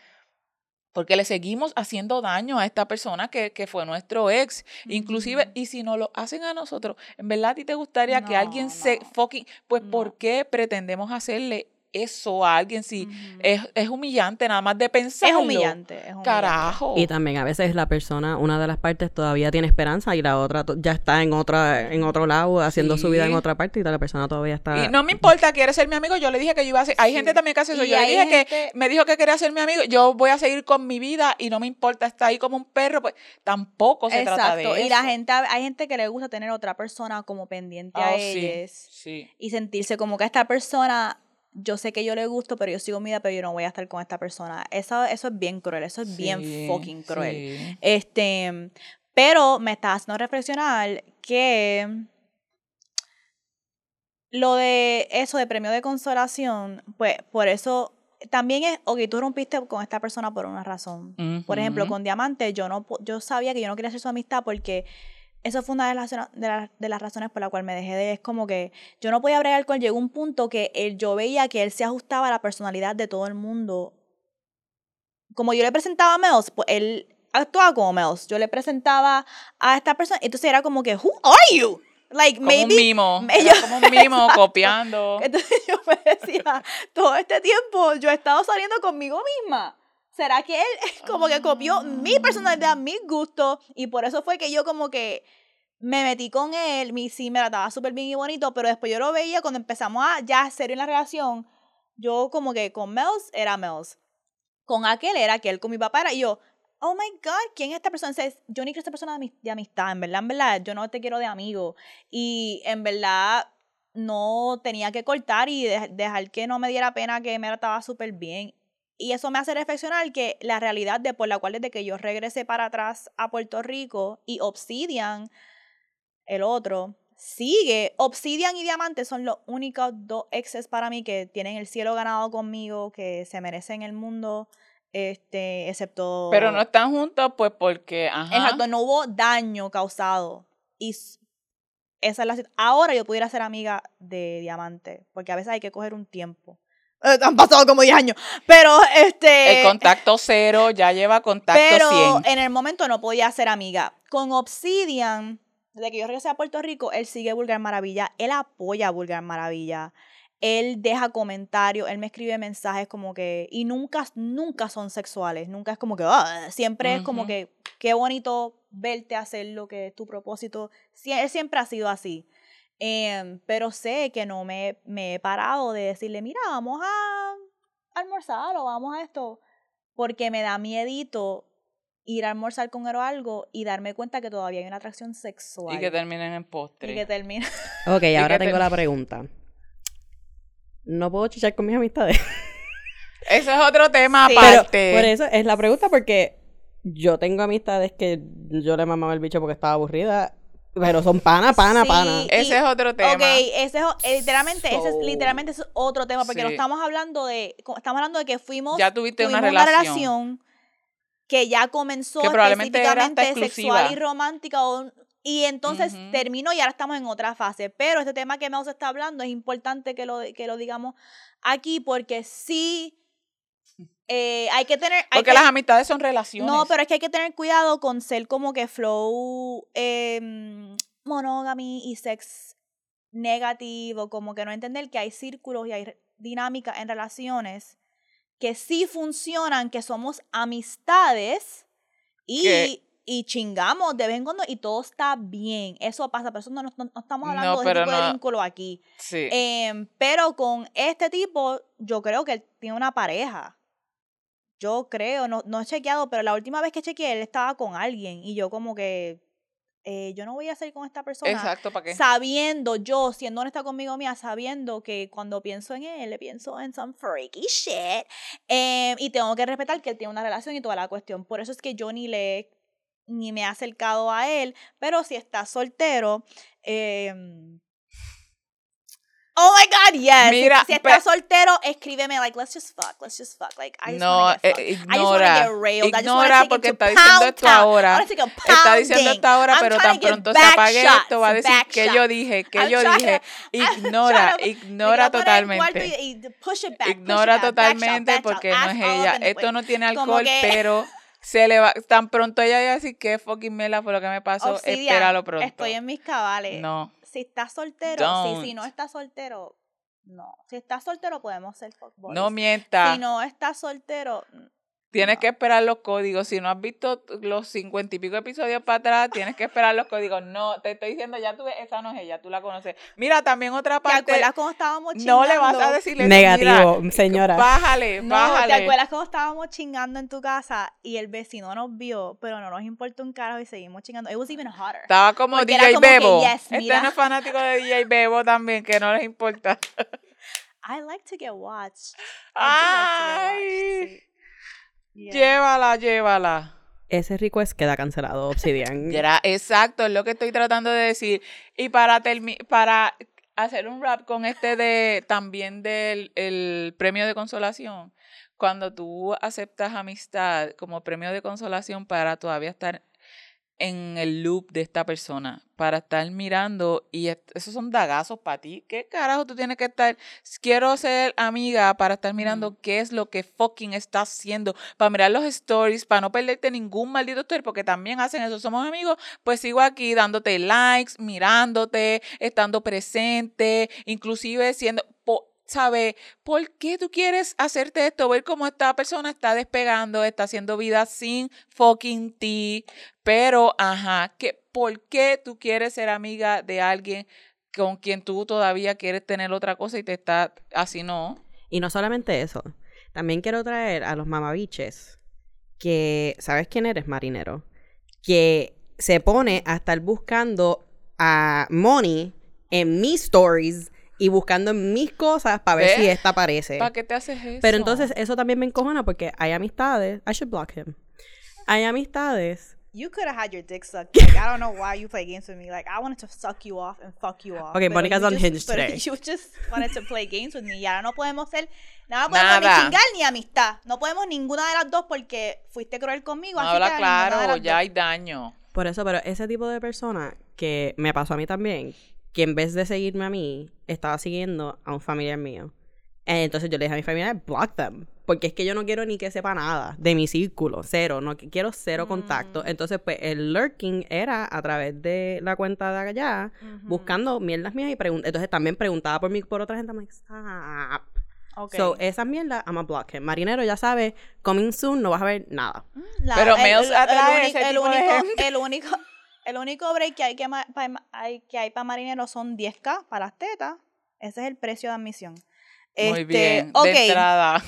porque le seguimos haciendo daño a esta persona que, que fue nuestro ex. Inclusive, y si no lo hacen a nosotros, ¿en verdad a ti te gustaría que alguien se fucking, pues ¿por qué pretendemos hacerle eso a alguien si es, es, humillante nada más de pensar. Es humillante, Carajo. Y también a veces la persona, una de las partes todavía tiene esperanza y la otra ya está en otra en otro lado haciendo su vida en otra parte y la persona todavía está Y no me importa, quiere ser mi amigo, yo le dije que yo iba a ser, hay gente también que hace eso, yo le dije que me dijo que quería ser mi amigo, yo voy a seguir con mi vida y no me importa estar ahí como un perro, pues tampoco se trata de eso. Y la gente hay gente que le gusta tener otra persona como pendiente a oh, ellos y sentirse como que esta persona yo sé que yo le gusto, pero yo sigo mi vida, pero yo no voy a estar con esta persona. Eso, eso es bien cruel, eso es bien fucking cruel. Este, pero me está haciendo reflexionar que lo de eso de premio de consolación, pues por eso también es, ok, tú rompiste con esta persona por una razón. Por ejemplo, con Diamante, yo no yo sabía que yo no quería hacer su amistad porque eso fue una de las, de, las razones por la cual me dejé de... Es como que yo no podía bregar con él. Llegó un punto que él, yo veía que él se ajustaba a la personalidad de todo el mundo. Como yo le presentaba a Mels, pues él actuaba como Mels. Yo le presentaba a esta persona. Entonces era como que, ¿Who are you? Like, como un mimo. *laughs* Era como un mimo *laughs* copiando. Entonces *laughs* yo me decía, todo este tiempo yo he estado saliendo conmigo misma. ¿Será que él *laughs* como que copió mi personalidad, mis gustos? Y por eso fue que yo como que me metí con él, mi sí me trataba súper bien y bonito, pero después yo lo veía cuando empezamos a ya serio en la relación, yo como que con Mels era Mels, con aquel era aquel, con mi papá era yo, oh my God, ¿quién es esta persona? yo ni quiero esta persona de, amistad, en verdad, en verdad, yo no te quiero de amigo. Y en verdad no tenía que cortar y dejar que no me diera pena que me trataba súper bien. Y eso me hace reflexionar que la realidad de por la cual desde que yo regresé para atrás a Puerto Rico y Obsidian, el otro, sigue. Obsidian y Diamante son los únicos dos exes para mí que tienen el cielo ganado conmigo, que se merecen el mundo. Este, excepto. Pero no están juntos, pues porque. Ajá. Exacto, no hubo daño causado. Y esa es la Ahora yo pudiera ser amiga de Diamante, porque a veces hay que coger un tiempo. Eh, han pasado como 10 años. Pero este. El contacto cero ya lleva contacto pero en el momento no podía ser amiga. Con Obsidian, desde que yo regresé a Puerto Rico, él sigue Vulgar Maravilla. Él apoya Vulgar Maravilla. Él deja comentarios, él me escribe mensajes como que. Y nunca, nunca son sexuales. Nunca es como que. Ah", siempre es como que. Qué bonito verte hacer lo que es tu propósito. Él siempre ha sido así. Em, pero sé que no me, me, he parado de decirle, mira, vamos a almorzar o vamos a esto, porque me da miedito ir a almorzar con él o algo y darme cuenta que todavía hay una atracción sexual. Y que terminen en postre. Y que terminen. *laughs* Ok, *laughs* ahora tengo la pregunta. ¿No puedo chichar con mis amistades? *laughs* Ese es otro tema aparte. por eso es la pregunta porque yo tengo amistades que yo le mamaba el bicho porque estaba aburrida pero son pana, pana, pana. Ese es otro tema. Ok, ese es, eh, literalmente, ese es literalmente es otro tema, porque no estamos hablando de, estamos hablando de que fuimos, ya tuviste una relación. que ya comenzó específicamente sexual y romántica y entonces terminó y ahora estamos en otra fase. Pero este tema que Mouse está hablando es importante que lo, que lo digamos aquí porque sí eh, hay que tener. Porque las amistades son relaciones. No, pero es que hay que tener cuidado con ser como que flow eh, monogamy y sex negativo, como que no entender que hay círculos y hay dinámicas en relaciones que sí funcionan, que somos amistades y, y chingamos de vez en cuando y todo está bien. Eso pasa, pero eso no, estamos hablando de tipo de vínculo aquí. Sí. Em, pero con este tipo, yo creo que él tiene una pareja yo creo, no, no he chequeado, pero la última vez que chequeé, él estaba con alguien y yo como que, eh, yo no voy a salir con esta persona. Exacto, ¿para qué? Sabiendo, yo, siendo honesta conmigo mía, sabiendo que cuando pienso en él, le pienso en some freaky shit. Em, y tengo que respetar que él tiene una relación y toda la cuestión. Por eso es que yo ni le ni me he acercado a él, pero si está soltero, eh, Oh my God, yes. Mira, si estás soltero, escríbeme, like, let's just fuck, let's just fuck. Like, I just no, get fucked. Eh, ignora, I just get railed. Ignora I porque está diciendo esto ahora. Está diciendo esto ahora, pero tan pronto se apague esto, va a decir que yo dije, que yo dije. Ignora, ignora totalmente. Ignora totalmente porque no es ella. Esto no tiene alcohol, pero se le va, tan pronto ella va a decir que fucking mela fue lo que me pasó, espéralo pronto. Estoy en mis cabales. No si estás soltero, sí, si no estás soltero, no. Si estás soltero, podemos ser fuckboys. No mientas. Si no estás soltero, Tienes que esperar los códigos. Si no has visto los cincuenta y pico episodios para atrás, tienes que esperar los códigos. No, te estoy diciendo, ya tú ves, esa no es ella, tú la conoces. Mira, también otra parte. ¿Te acuerdas cómo estábamos chingando? No le vas a decirle Negativo, señora. Bájale, bájale. ¿Te acuerdas cómo estábamos chingando en tu casa y el vecino nos vio, pero no nos importa un carajo y seguimos chingando? It was even hotter. Estaba como DJ Bebo. este no es fanático de DJ Bebo también, que no les importa. *laughs* I like to get watched. Ay. Llévala, llévala. Ese request queda cancelado, Obsidian. *laughs* exacto, es lo que estoy tratando de decir. Y para para hacer un rap con este de también del el premio de consolación, cuando tú aceptas amistad como premio de consolación para todavía estar en el loop de esta persona para estar mirando y esos son dagazos para ti. ¿Qué carajo tú tienes que estar? Quiero ser amiga para estar mirando qué es lo que fucking estás haciendo, para mirar los stories, para no perderte ningún maldito story, porque también hacen eso. Somos amigos, pues sigo aquí dándote likes, mirándote, estando presente, inclusive siendo sabe por qué tú quieres hacerte esto, ver cómo esta persona está despegando, está haciendo vida sin fucking ti, pero, ajá, que, ¿por qué tú quieres ser amiga de alguien con quien tú todavía quieres tener otra cosa y te está así no? Y no solamente eso, también quiero traer a los mamabiches que, ¿sabes quién eres, marinero? Que se pone a estar buscando a Money en mis stories y buscando en mis cosas para ver si esta aparece. ¿Para qué te haces eso? Pero entonces eso también me encojona porque hay amistades. I should block him. Hay amistades you could have had your dick sucked. Like, I don't know why you play games with me. Like, I wanted to suck you off and fuck you off. Okay, Monica's you just- unhinged *laughs* pero today. You just wanted to play games with me. Y ahora no podemos ser, nada podemos Nada. ni chingar ni amistad. No podemos ninguna de las dos porque fuiste cruel conmigo. No así habla que ninguna de claro, las ya dos. hay daño. Por eso, pero ese tipo de persona que me pasó a mí también, que en vez de seguirme a mí, estaba siguiendo a un familiar mío. Entonces yo le dije a mi familia, block them. Porque es que yo no quiero ni que sepa nada de mi círculo, cero, no qu- quiero cero contacto. Entonces, pues el lurking era a través de la cuenta de allá, buscando mierdas mías y preguntando. Entonces también preguntaba por mí por otra gente, I'm like, stop. Ok. So, esas mierdas, I'm a block him. Marinero, ya sabes, coming soon, no vas a ver nada. La- Pero el tipo de único, el único, el único break que hay que, hay, que hay para marineros son 10k para las tetas. Ese es el precio de admisión. Muy Este, bien. ok, De entrada.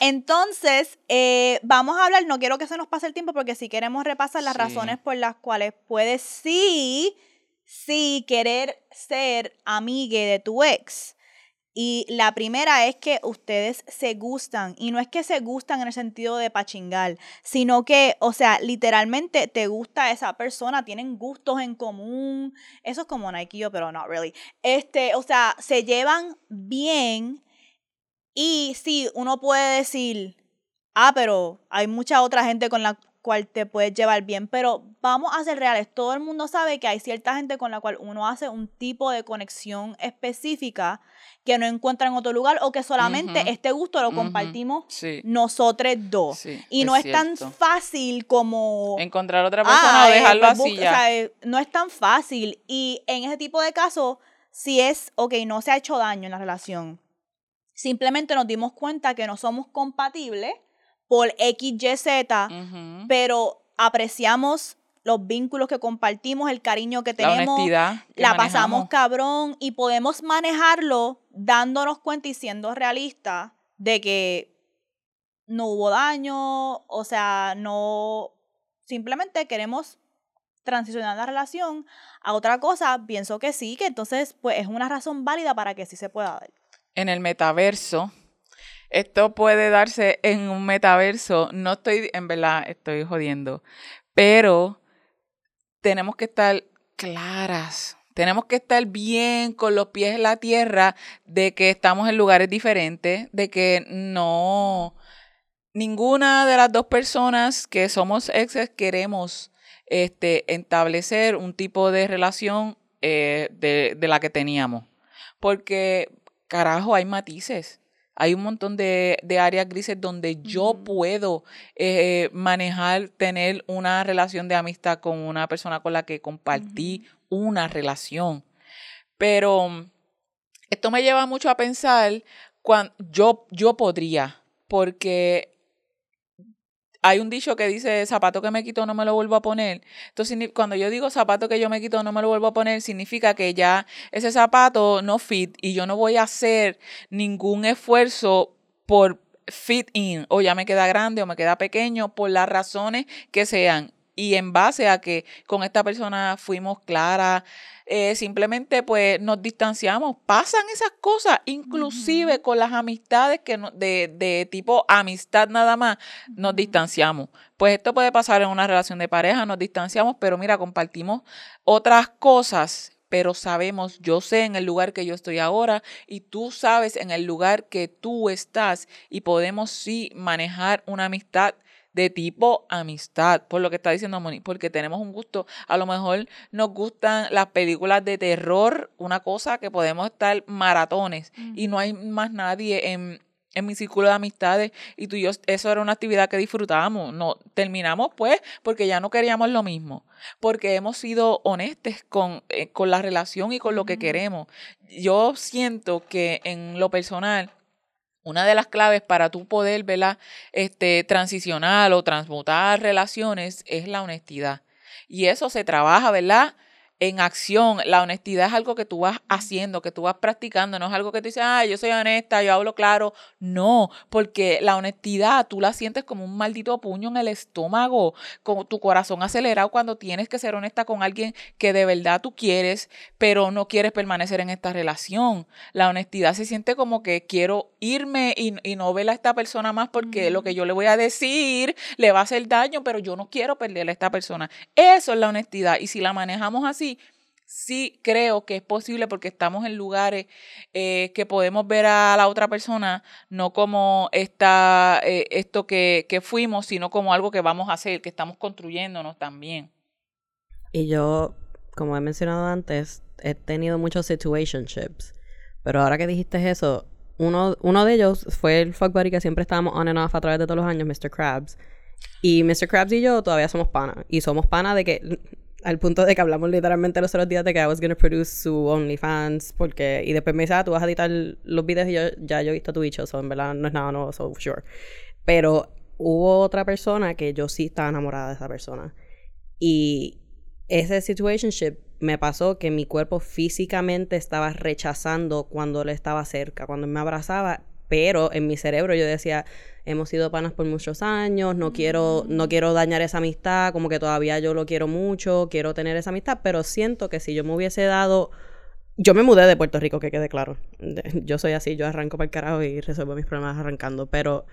entonces eh, vamos a hablar, no quiero que se nos pase el tiempo porque si queremos repasar las Sí. razones por las cuales puedes sí, sí querer ser amigue de tu ex. Y la primera es que ustedes se gustan. Y no es que se gustan en el sentido de pachingal, sino que, o sea, literalmente te gusta esa persona, tienen gustos en común. Eso es como Nike yo, pero no really. Este, o sea, se llevan bien. Y sí, uno puede decir, ah, pero hay mucha otra gente con la cual te puedes llevar bien, pero vamos a ser reales. Todo el mundo sabe que hay cierta gente con la cual uno hace un tipo de conexión específica que no encuentra en otro lugar o que solamente este gusto lo compartimos Sí. nosotros dos. Sí, y no es, tan fácil como... Encontrar otra persona Ah, o eh, dejarlo pues, así ya. o sea, eh, no es tan fácil. Y en ese tipo de casos, si es, ok, no se ha hecho daño en la relación. Simplemente nos dimos cuenta que no somos compatibles por X, Y, Z, Ujú. pero apreciamos los vínculos que compartimos, el cariño que La tenemos, honestidad. que la pasamos cabrón y podemos manejarlo dándonos cuenta y siendo realistas de que no hubo daño, o sea, no, simplemente queremos transicionar la relación a otra cosa, pienso que sí, que entonces pues es una razón válida para que sí se pueda dar. en el metaverso. Esto puede darse en un metaverso. No estoy, en verdad, estoy jodiendo. Pero tenemos que estar claras. Tenemos que estar bien con los pies en la tierra de que estamos en lugares diferentes, de que no, ninguna de las dos personas que somos exes queremos este, establecer un tipo de relación eh, de, de la que teníamos. Porque, carajo, hay matices. Hay un montón de, de áreas grises donde yo puedo eh, manejar, tener una relación de amistad con una persona con la que compartí una relación. Pero mm, esto me lleva mucho a pensar cuando yo, yo podría, porque hay un dicho que dice zapato que me quito no me lo vuelvo a poner. Entonces, cuando yo digo zapato que yo me quito no me lo vuelvo a poner, significa que ya ese zapato no fit y yo no voy a hacer ningún esfuerzo por fit in o ya me queda grande o me queda pequeño por las razones que sean. Y en base a que con esta persona fuimos claras, eh, simplemente pues nos distanciamos. Pasan esas cosas, inclusive con las amistades que no- de, de tipo amistad nada más, nos distanciamos. Pues esto puede pasar en una relación de pareja, nos distanciamos, pero mira, compartimos otras cosas, pero sabemos, yo sé en el lugar que yo estoy ahora y tú sabes en el lugar que tú estás y podemos sí manejar una amistad de tipo amistad, por lo que está diciendo Moni, porque tenemos un gusto, a lo mejor nos gustan las películas de terror, una cosa que podemos estar maratones y no hay más nadie en, en mi círculo de amistades y tú y yo, eso era una actividad que disfrutábamos, no, terminamos pues porque ya no queríamos lo mismo, porque hemos sido honestos con, eh, con la relación y con lo que queremos. Yo siento que en lo personal, una de las claves para tú poder, ¿verdad? Este, transicionar o transmutar relaciones es la honestidad. Y eso se trabaja, ¿verdad? En acción. La honestidad es algo que tú vas haciendo, que tú vas practicando, no es algo que tú dices, ah, yo soy honesta, yo hablo claro. No, porque la honestidad tú la sientes como un maldito puño en el estómago, con tu corazón acelerado cuando tienes que ser honesta con alguien que de verdad tú quieres, pero no quieres permanecer en esta relación. La honestidad se siente como que quiero irme y, no ver a esta persona más porque lo que yo le voy a decir le va a hacer daño, pero yo no quiero perder a esta persona. Eso es la honestidad. Y si la manejamos así, sí creo que es posible porque estamos en lugares eh, que podemos ver a la otra persona no como eh, esto que, que, fuimos, sino como algo que vamos a hacer, que estamos construyéndonos también. Y yo, como he mencionado antes, he tenido muchos situationships, pero ahora que dijiste eso, uno, uno de ellos fue el fuck buddy que siempre estábamos on and off a través de todos los años, Mr. Krabs. Y Mr. Krabs y yo todavía somos pana. Y somos pana de que al punto de que hablamos literalmente los otros días de que I was gonna produce su OnlyFans porque y después me dice, ah, tú vas a editar los videos y yo ya yo he visto tu bicho, so en verdad no es nada nuevo, so sure. Pero hubo otra persona que yo sí estaba enamorada de esa persona. Y ese situationship me pasó que mi cuerpo físicamente estaba rechazando cuando le estaba cerca, cuando me abrazaba, pero en mi cerebro yo decía, hemos sido panas por muchos años, no quiero, no quiero dañar esa amistad, como que todavía yo lo quiero mucho, quiero tener esa amistad, pero siento que si yo me hubiese dado yo me mudé de Puerto Rico, que quede claro. Yo soy así, yo arranco para el carajo y resuelvo mis problemas arrancando, pero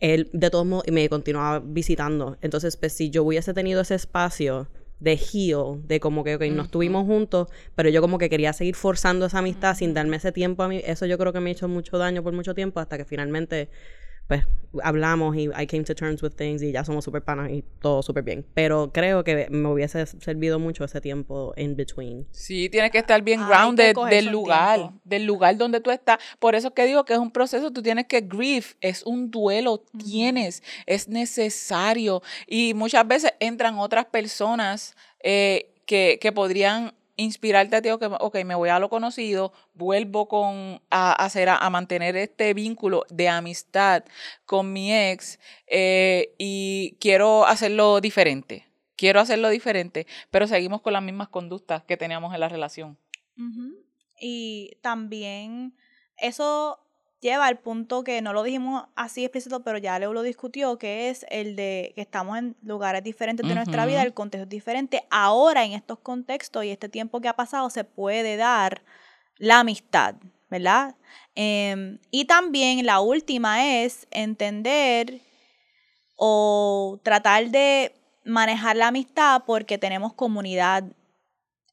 él de todos modos me continuaba visitando. Entonces, pues si yo hubiese tenido ese espacio de heal, de como que, ok, no estuvimos juntos, pero yo como que quería seguir forzando esa amistad sin darme ese tiempo a mí, eso yo creo que me ha hecho mucho daño por mucho tiempo hasta que finalmente pues hablamos y I came to terms with things y ya somos super panas y todo súper bien. Pero creo que me hubiese servido mucho ese tiempo in between. Sí, tienes que estar bien grounded del lugar, del lugar donde tú estás. Por eso que digo que es un proceso, tú tienes que grief, es un duelo, tienes, es necesario. Y muchas veces entran otras personas eh, que, que podrían inspirarte a ti, que, ok, me voy a lo conocido, vuelvo con, a, hacer, a, mantener este vínculo de amistad con mi ex eh, y quiero hacerlo diferente. Quiero hacerlo diferente, pero seguimos con las mismas conductas que teníamos en la relación. Y también eso lleva al punto que no lo dijimos así explícito, pero ya Leo lo discutió, que es el de que estamos en lugares diferentes de nuestra vida, el contexto es diferente. Ahora, en estos contextos y este tiempo que ha pasado, se puede dar la amistad, ¿verdad? Em, y también la última es entender o tratar de manejar la amistad porque tenemos comunidad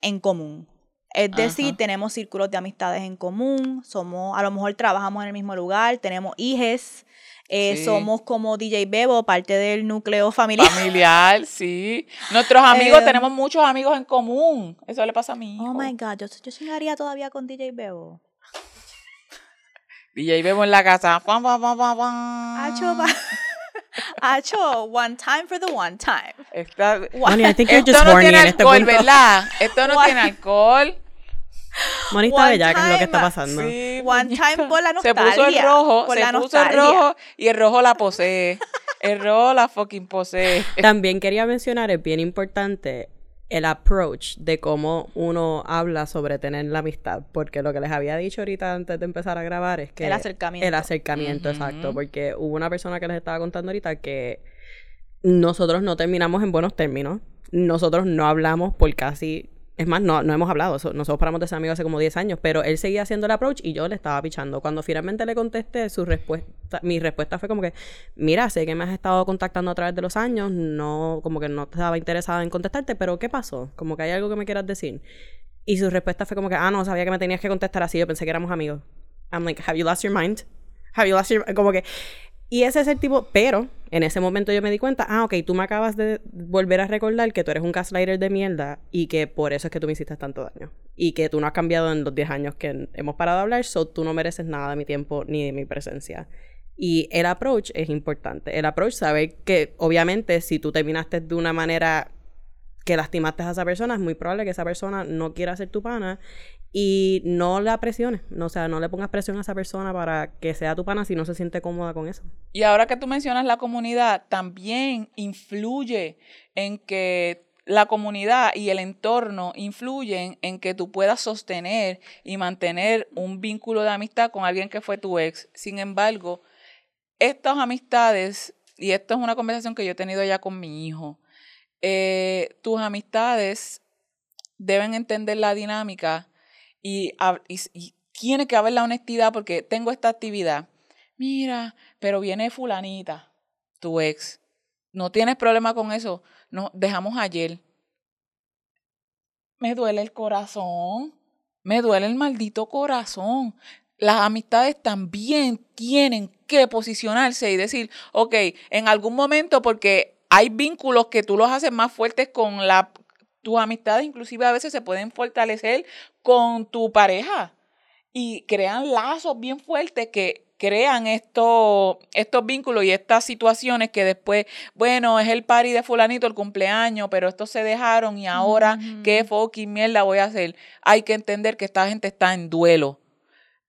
en común. Es decir, tenemos círculos de amistades en común, somos, a lo mejor trabajamos en el mismo lugar, tenemos hijes, eh, somos como DJ Bebo, parte del núcleo familiar. Familiar, *laughs* sí. Nuestros amigos, eh, tenemos muchos amigos en común. Eso le pasa a mí. Oh my God, yo, yo chingaría todavía con DJ Bebo. *laughs* DJ Bebo en la casa. *laughs* Acho, one time for the one time. Esta, I think you're just no tiene este alcohol, ¿verdad? Esto no tiene alcohol. Moni está bella, que es lo que está pasando. Sí, one time por la nostalgia. Se puso el rojo, se puso el rojo y el rojo la posee. El rojo la fucking posee. También quería mencionar, es bien importante, el approach de cómo uno habla sobre tener la amistad. Porque lo que les había dicho ahorita antes de empezar a grabar es que... El acercamiento. El acercamiento, exacto. Porque hubo una persona que les estaba contando ahorita que nosotros no terminamos en buenos términos. Nosotros no hablamos por casi es más, no, no hemos hablado. nosotros paramos de ser amigos hace como 10 años, pero él seguía haciendo el approach y yo le estaba pichando. Cuando finalmente le contesté, su respuesta, mi respuesta fue como que, mira, sé que me has estado contactando a través de los años, no, como que no estaba interesada en contestarte, pero ¿qué pasó? Como que hay algo que me quieras decir. Y su respuesta fue como que, ah, no, sabía que me tenías que contestar así, yo pensé que éramos amigos. I'm like, have you lost your mind? Have you lost your... Como que y ese es el tipo, pero en ese momento yo me di cuenta, ah, ok, tú me acabas de volver a recordar que tú eres un gaslighter de mierda y que por eso es que tú me hiciste tanto daño. Y que tú no has cambiado en los 10 años que hemos parado de hablar, so tú no mereces nada de mi tiempo ni de mi presencia. Y el approach es importante. El approach, saber que obviamente si tú terminaste de una manera que lastimaste a esa persona, es muy probable que esa persona no quiera ser tu pana y no la presiones, o sea, no le pongas presión a esa persona para que sea tu pana si no se siente cómoda con eso. Y ahora que tú mencionas la comunidad, también influye en que la comunidad y el entorno influyen en que tú puedas sostener y mantener un vínculo de amistad con alguien que fue tu ex. Sin embargo, estas amistades, y esto es una conversación que yo he tenido ya con mi hijo, eh, tus amistades deben entender la dinámica y, tiene que haber la honestidad porque tengo esta actividad. Mira, pero viene fulanita, tu ex. No tienes problema con eso. No, dejamos ayer. Me duele el corazón. Me duele el maldito corazón. Las amistades también tienen que posicionarse y decir, ok, en algún momento, porque hay vínculos que tú los haces más fuertes con la, tus amistades, inclusive a veces se pueden fortalecer con tu pareja y crean lazos bien fuertes que crean estos, estos vínculos y estas situaciones que después, bueno, es el party de fulanito, el cumpleaños, pero estos se dejaron y ahora, ¿qué fucking mierda voy a hacer? Hay que entender que esta gente está en duelo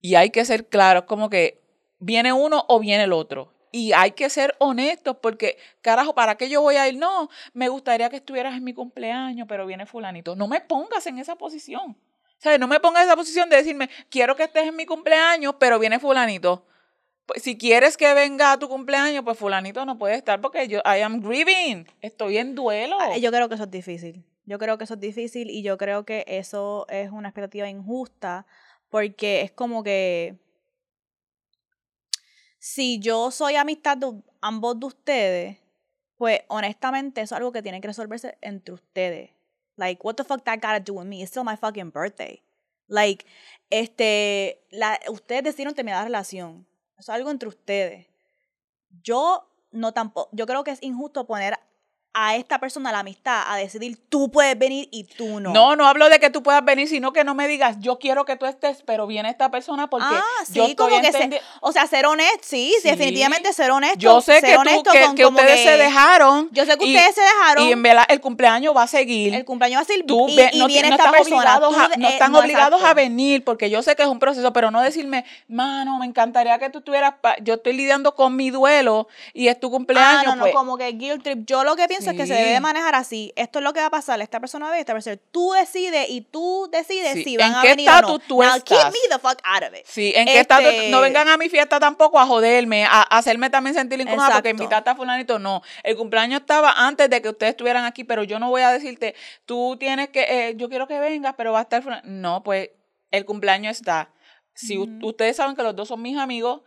y hay que ser claros, como que viene uno o viene el otro. Y hay que ser honestos porque, carajo, ¿para qué yo voy a ir? No, me gustaría que estuvieras en mi cumpleaños, pero viene fulanito. No me pongas en esa posición. O sea, no me pongas en esa posición de decirme, quiero que estés en mi cumpleaños, pero viene fulanito. Pues, si quieres que venga a tu cumpleaños, pues fulanito no puede estar porque yo, I am grieving, estoy en duelo. Yo creo que eso es difícil. Yo creo que eso es difícil y yo creo que eso es una expectativa injusta porque es como que si yo soy amistad de ambos de ustedes, pues honestamente eso es algo que tiene que resolverse entre ustedes. Like, what the fuck that gotta do with me? It's still my fucking birthday. Like, este, la, ustedes decidieron terminar la relación. Eso es algo entre ustedes. Yo no tampoco, yo creo que es injusto poner a esta persona la amistad a decidir tú puedes venir y tú no. No, no hablo de que tú puedas venir, sino que no me digas yo quiero que tú estés, pero viene esta persona porque ah, sí, yo como que o sea, ser honesto, sí, definitivamente ser honesto. Yo sé ser que, que, ustedes se dejaron. Yo sé que ustedes se dejaron. Y en verdad el cumpleaños va a seguir. El cumpleaños va a seguir tú, y, no, viene esta persona. no están obligados a venir porque yo sé que es un proceso, pero no decirme, mano, me encantaría que tú estuvieras, yo estoy lidiando con mi duelo y es tu cumpleaños. Ah, no, no, pues como que guilt trip. Yo lo que pienso es que se debe de manejar así, esto es lo que va a pasar, esta persona ve, esta persona, tú decides y tú decides si van a venir o no. Tú Now, keep me the fuck out of it. Sí, en qué estatus, este no vengan a mi fiesta tampoco a joderme, a, hacerme también sentir incómoda porque invitaste a fulanito, no. El cumpleaños estaba antes de que ustedes estuvieran aquí, pero yo no voy a decirte, tú tienes que, eh, yo quiero que vengas, pero va a estar fulanito. No, pues el cumpleaños está. Si ustedes saben que los dos son mis amigos,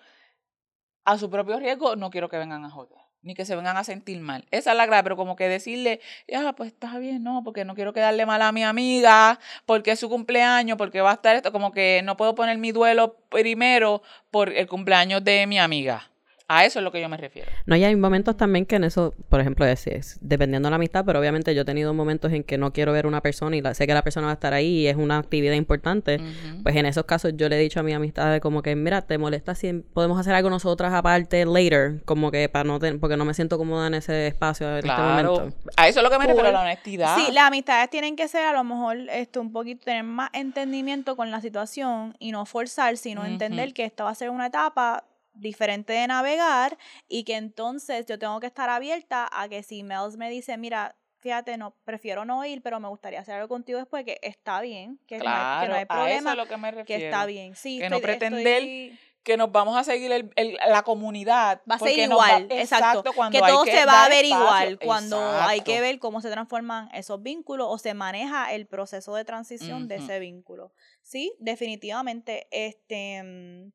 a su propio riesgo, no quiero que vengan a joder ni que se vengan a sentir mal. Esa es la clave, pero como que decirle, ya, pues está bien, no, porque no quiero quedarle mal a mi amiga, porque es su cumpleaños, porque va a estar esto, como que no puedo poner mi duelo primero por el cumpleaños de mi amiga. A eso es lo que yo me refiero. No, y hay momentos también que en eso, por ejemplo, es, es, dependiendo de la amistad, pero obviamente yo he tenido momentos en que no quiero ver a una persona y sé que la persona va a estar ahí y es una actividad importante. Pues en esos casos yo le he dicho a mi amistad de como que, mira, te molesta si podemos hacer algo nosotras aparte later, como que para no tener, porque no me siento cómoda en ese espacio en este momento. A eso es lo que me refiero, a la honestidad. Sí, las amistades tienen que ser a lo mejor esto un poquito tener más entendimiento con la situación y no forzar, sino entender que esto va a ser una etapa diferente de navegar y que entonces yo tengo que estar abierta a que si Mels me dice, mira, fíjate, no, prefiero no ir, pero me gustaría hacer algo contigo después, que está bien, que, no, hay, problema, a lo que, me refiero. que está bien. Sí, que no pretender que nos vamos a seguir el, el, la comunidad. Va a ser igual, exacto. que todo se va a ver igual cuando hay que ver cómo se transforman esos vínculos o se maneja el proceso de transición de ese vínculo. Sí, definitivamente, este mm,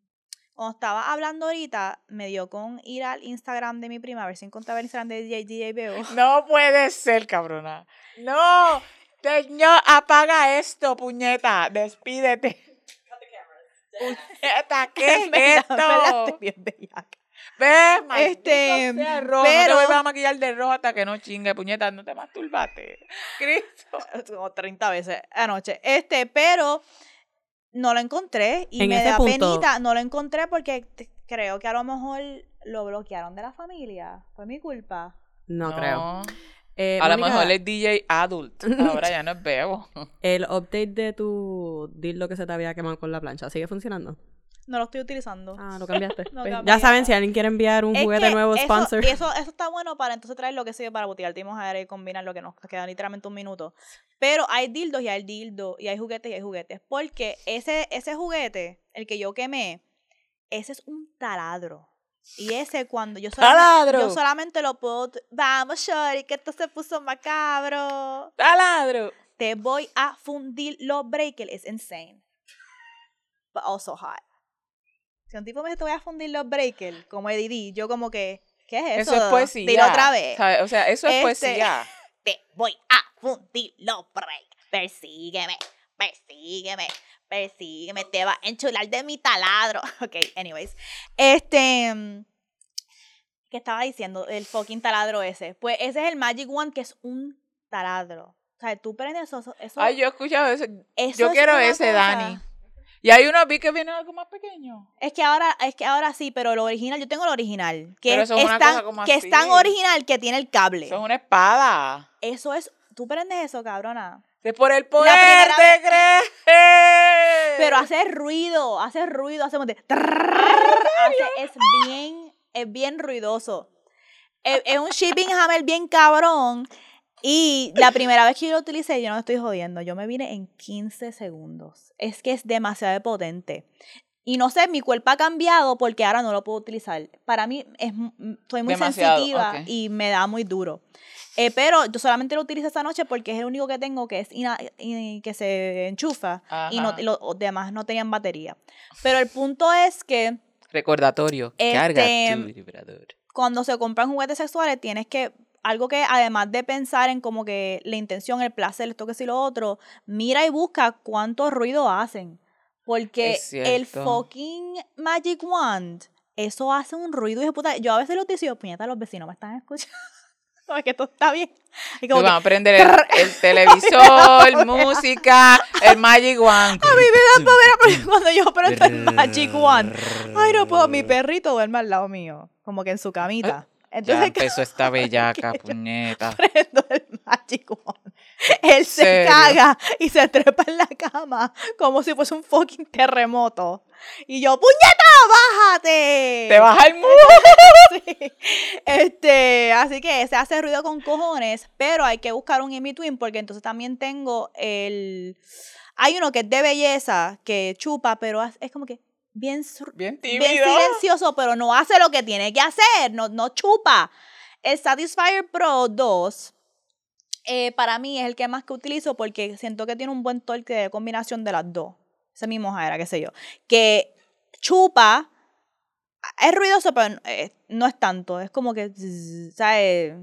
cuando estaba hablando ahorita, me dio con ir al Instagram de mi prima a ver si encontraba el Instagram de DJ. *laughs* No puede ser, cabrona. No, señor, apaga esto, puñeta. Despídete. Puñeta, *laughs* ¿qué es esto? Ve, este, rojo. Pero, no te voy a maquillar de rojo hasta que no chingue, puñeta, no te masturbate. *laughs* Cristo. Como 30 veces anoche. Este, pero no lo encontré y me da penita. No lo encontré porque creo que a lo mejor lo bloquearon de la familia. Fue mi culpa. No, creo. Eh, a lo mejor es DJ adult. *laughs* Ahora ya no es bebo. El update de tu lo que se te había quemado con la plancha, ¿sigue funcionando? No lo estoy utilizando. Ah, lo cambiaste. *laughs* Lo Pues, cambié. ya saben, si alguien quiere enviar un Es juguete nuevo eso- sponsor. Eso, eso está bueno para entonces traer lo que sea para botear. Vamos a ver y combinar lo que nos queda literalmente un minuto. Pero hay dildos y hay dildos y hay juguetes y hay juguetes. Porque ese, ese juguete, el que yo quemé, ese es un taladro. Y ese cuando yo solamente, ¡Taladro! yo solamente lo puedo... Vamos, Shorty, que esto se puso macabro. ¡Taladro! Te voy a fundir los breakers. Es insane. But also hot. Si un tipo me dice te voy a fundir los breakers, como Eddie, yo como que, ¿qué es eso? Eso es poesía. Dilo otra vez. O sea, eso es Este- poesía. *laughs* Te voy a fundir los breakers. Persígueme, persígueme, persígueme. Te va a enchular de mi taladro. *laughs* Ok, anyways. Este... ¿Qué estaba diciendo? El fucking taladro ese. Pues ese es el Magic One, que es un taladro. O sea, tú prendes eso. eso- Ay, yo he escuchado eso. eso Yo es quiero ese, cosa- Dani. Y hay uno vi que viene algo más pequeño. Es que ahora, es que ahora sí, pero lo original, yo tengo el original. Que Pero es, eso es una tan, cosa como que es tan así. original que tiene el cable. Eso es una espada. Eso es, tú prendes eso, cabrona. Es por el poder primera de creer. Pero hace ruido, hace ruido, hace hace- es bien, es bien ruidoso. Es, es un shipping hammer bien cabrón. Y la primera vez que yo lo utilicé, yo no estoy jodiendo, yo me vine en 15 segundos. Es que es demasiado potente. Y no sé, mi cuerpo ha cambiado porque ahora no lo puedo utilizar. Para mí es, m- m- soy muy Demasiado, sensitiva y me da muy duro. Eh, pero yo solamente lo utilizo esta noche porque es el único que tengo que es que se enchufa y no, los demás no tenían batería. Pero el punto es que Recordatorio. Este, Carga tu vibrador. cuando se compran juguetes sexuales tienes que algo que además de pensar en como que la intención, el placer, esto que sí lo otro, mira y busca cuánto ruido hacen. Porque el fucking Magic Wand, eso hace un ruido de puta. Yo a veces lo utilizo y digo, puñeta, los vecinos me están escuchando. *laughs* Es que esto está bien. Y como que, vas a prender el, el *laughs* televisor, música, el Magic One. a mí me da *laughs* porque cuando yo prendo el Magic Wand. Ay, no puedo, mi perrito duerme al lado mío, como que en su camita. Ya Entonces, empezó esta *laughs* bellaca, puñeta. prendo el Magic Wand. Él se ¿Serio? caga y se trepa en la cama como si fuese un fucking terremoto. Y yo, ¡puñeta, bájate! Te baja el *laughs* mundo. Sí. Este, así que se hace ruido con cojones, pero hay que buscar un in-between porque entonces también tengo el... Hay uno que es de belleza, que chupa, pero es como que bien, Bien bien silencioso, pero no hace lo que tiene que hacer, no, no chupa. El Satisfyer Pro 2 eh, para mí es el que más que utilizo porque siento que tiene un buen torque de combinación de las dos. Esa es mi mojadera, qué sé yo. Que chupa, es ruidoso, pero eh, no es tanto. Es como que, ¿sabes?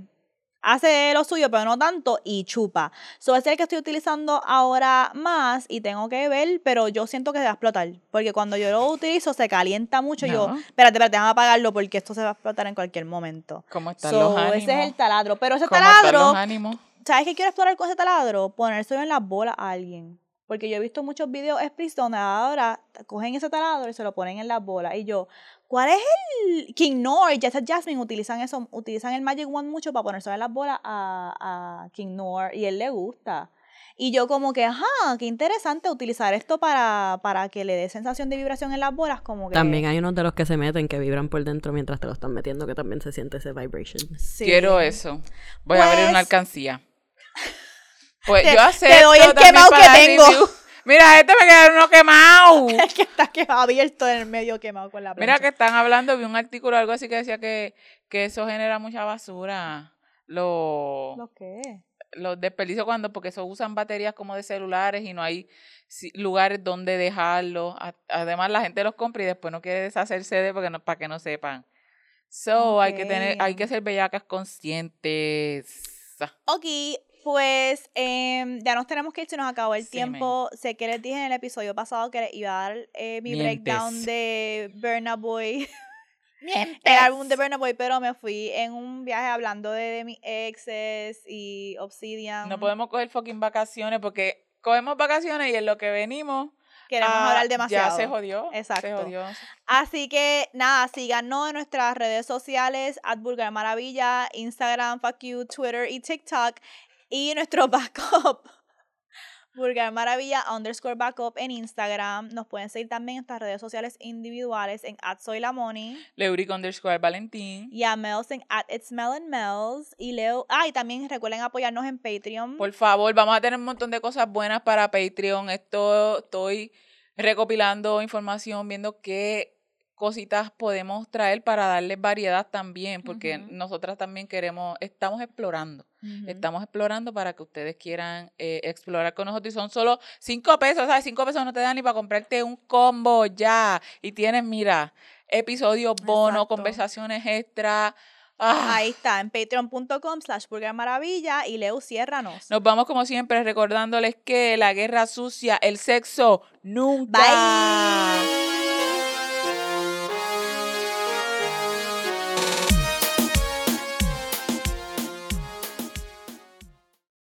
Hace lo suyo, pero no tanto, y chupa. So, ese es el que estoy utilizando ahora más y tengo que ver, pero yo siento que se va a explotar. Porque cuando yo lo utilizo se calienta mucho. y Yo, No. espérate, espérate, déjame apagarlo porque esto se va a explotar en cualquier momento. ¿Cómo están So, los ánimos? ese es el taladro. Pero ese ¿Cómo están taladro, los ánimos? ¿sabes qué quiero explorar con ese taladro? Ponérselo en las bolas a alguien. Porque yo he visto muchos videos explícitos donde ahora cogen ese taladro y se lo ponen en las bolas. Y yo, ¿cuál es el. King Nor y Jessa Jasmine utilizan eso, utilizan el Magic Wand mucho para ponérselo en las bolas a, a King Nor y él le gusta. Y yo como que, ajá, qué interesante utilizar esto para, para que le dé sensación de vibración en las bolas, como que... También hay unos de los que se meten que vibran por dentro mientras te lo están metiendo, que también se siente ese vibration. Sí. Quiero eso. Voy a abrir una Pues- alcancía. Pues Te- yo te acepto doy el quemado que tengo. review. Mira, este me queda uno quemado. *laughs* Es que está que abierto en el medio quemado con la Mira plancha. que están hablando, vi un artículo algo así que decía que, que eso genera mucha basura. Los, ¿Lo qué? los desperdicios cuando, porque eso usan baterías como de celulares y no hay lugares donde dejarlos. Además, la gente los compra y después no quiere deshacerse de porque no, para que no sepan. So, hay que tener, hay que ser bellacas conscientes. Ok, pues em, ya nos tenemos que ir, se nos acabó el Sí, tiempo. Sé que les dije en el episodio pasado que les iba a dar eh, mi Mientes. breakdown de Burna Boy. *laughs* el álbum de Burna Boy, pero me fui en un viaje hablando de, de mis exes y Obsidian. No podemos coger fucking vacaciones porque cogemos vacaciones y en lo que venimos. Queremos ah, hablar demasiado. Ya se jodió. Se Exacto. jodió. Así que nada, síganos en nuestras redes sociales, at Maravilla, Instagram, Fuck You, Twitter y TikTok. Y nuestro *laughs* backup Vulgar Maravilla underscore backup en Instagram. Nos pueden seguir también en nuestras redes sociales individuales en at soy la Moni. Leuric underscore Valentín. Y a Mels en at it's Mel and Mels. Y Leo. Ah, y también recuerden apoyarnos en Patreon. Por favor, vamos a tener un montón de cosas buenas para Patreon. Esto estoy recopilando información, viendo qué cositas podemos traer para darles variedad también, porque nosotras también queremos, estamos explorando. Estamos explorando para que ustedes quieran eh, explorar con nosotros. Y son solo cinco pesos, ¿sabes? Cinco pesos no te dan ni para comprarte un combo ya. Y tienes, mira, episodios bono, Exacto. conversaciones extra. Ah, Ahí está, en patreon.com slash Maravilla. Y Leo, ciérranos. Nos vamos como siempre recordándoles que la guerra sucia, el sexo, nunca. Bye.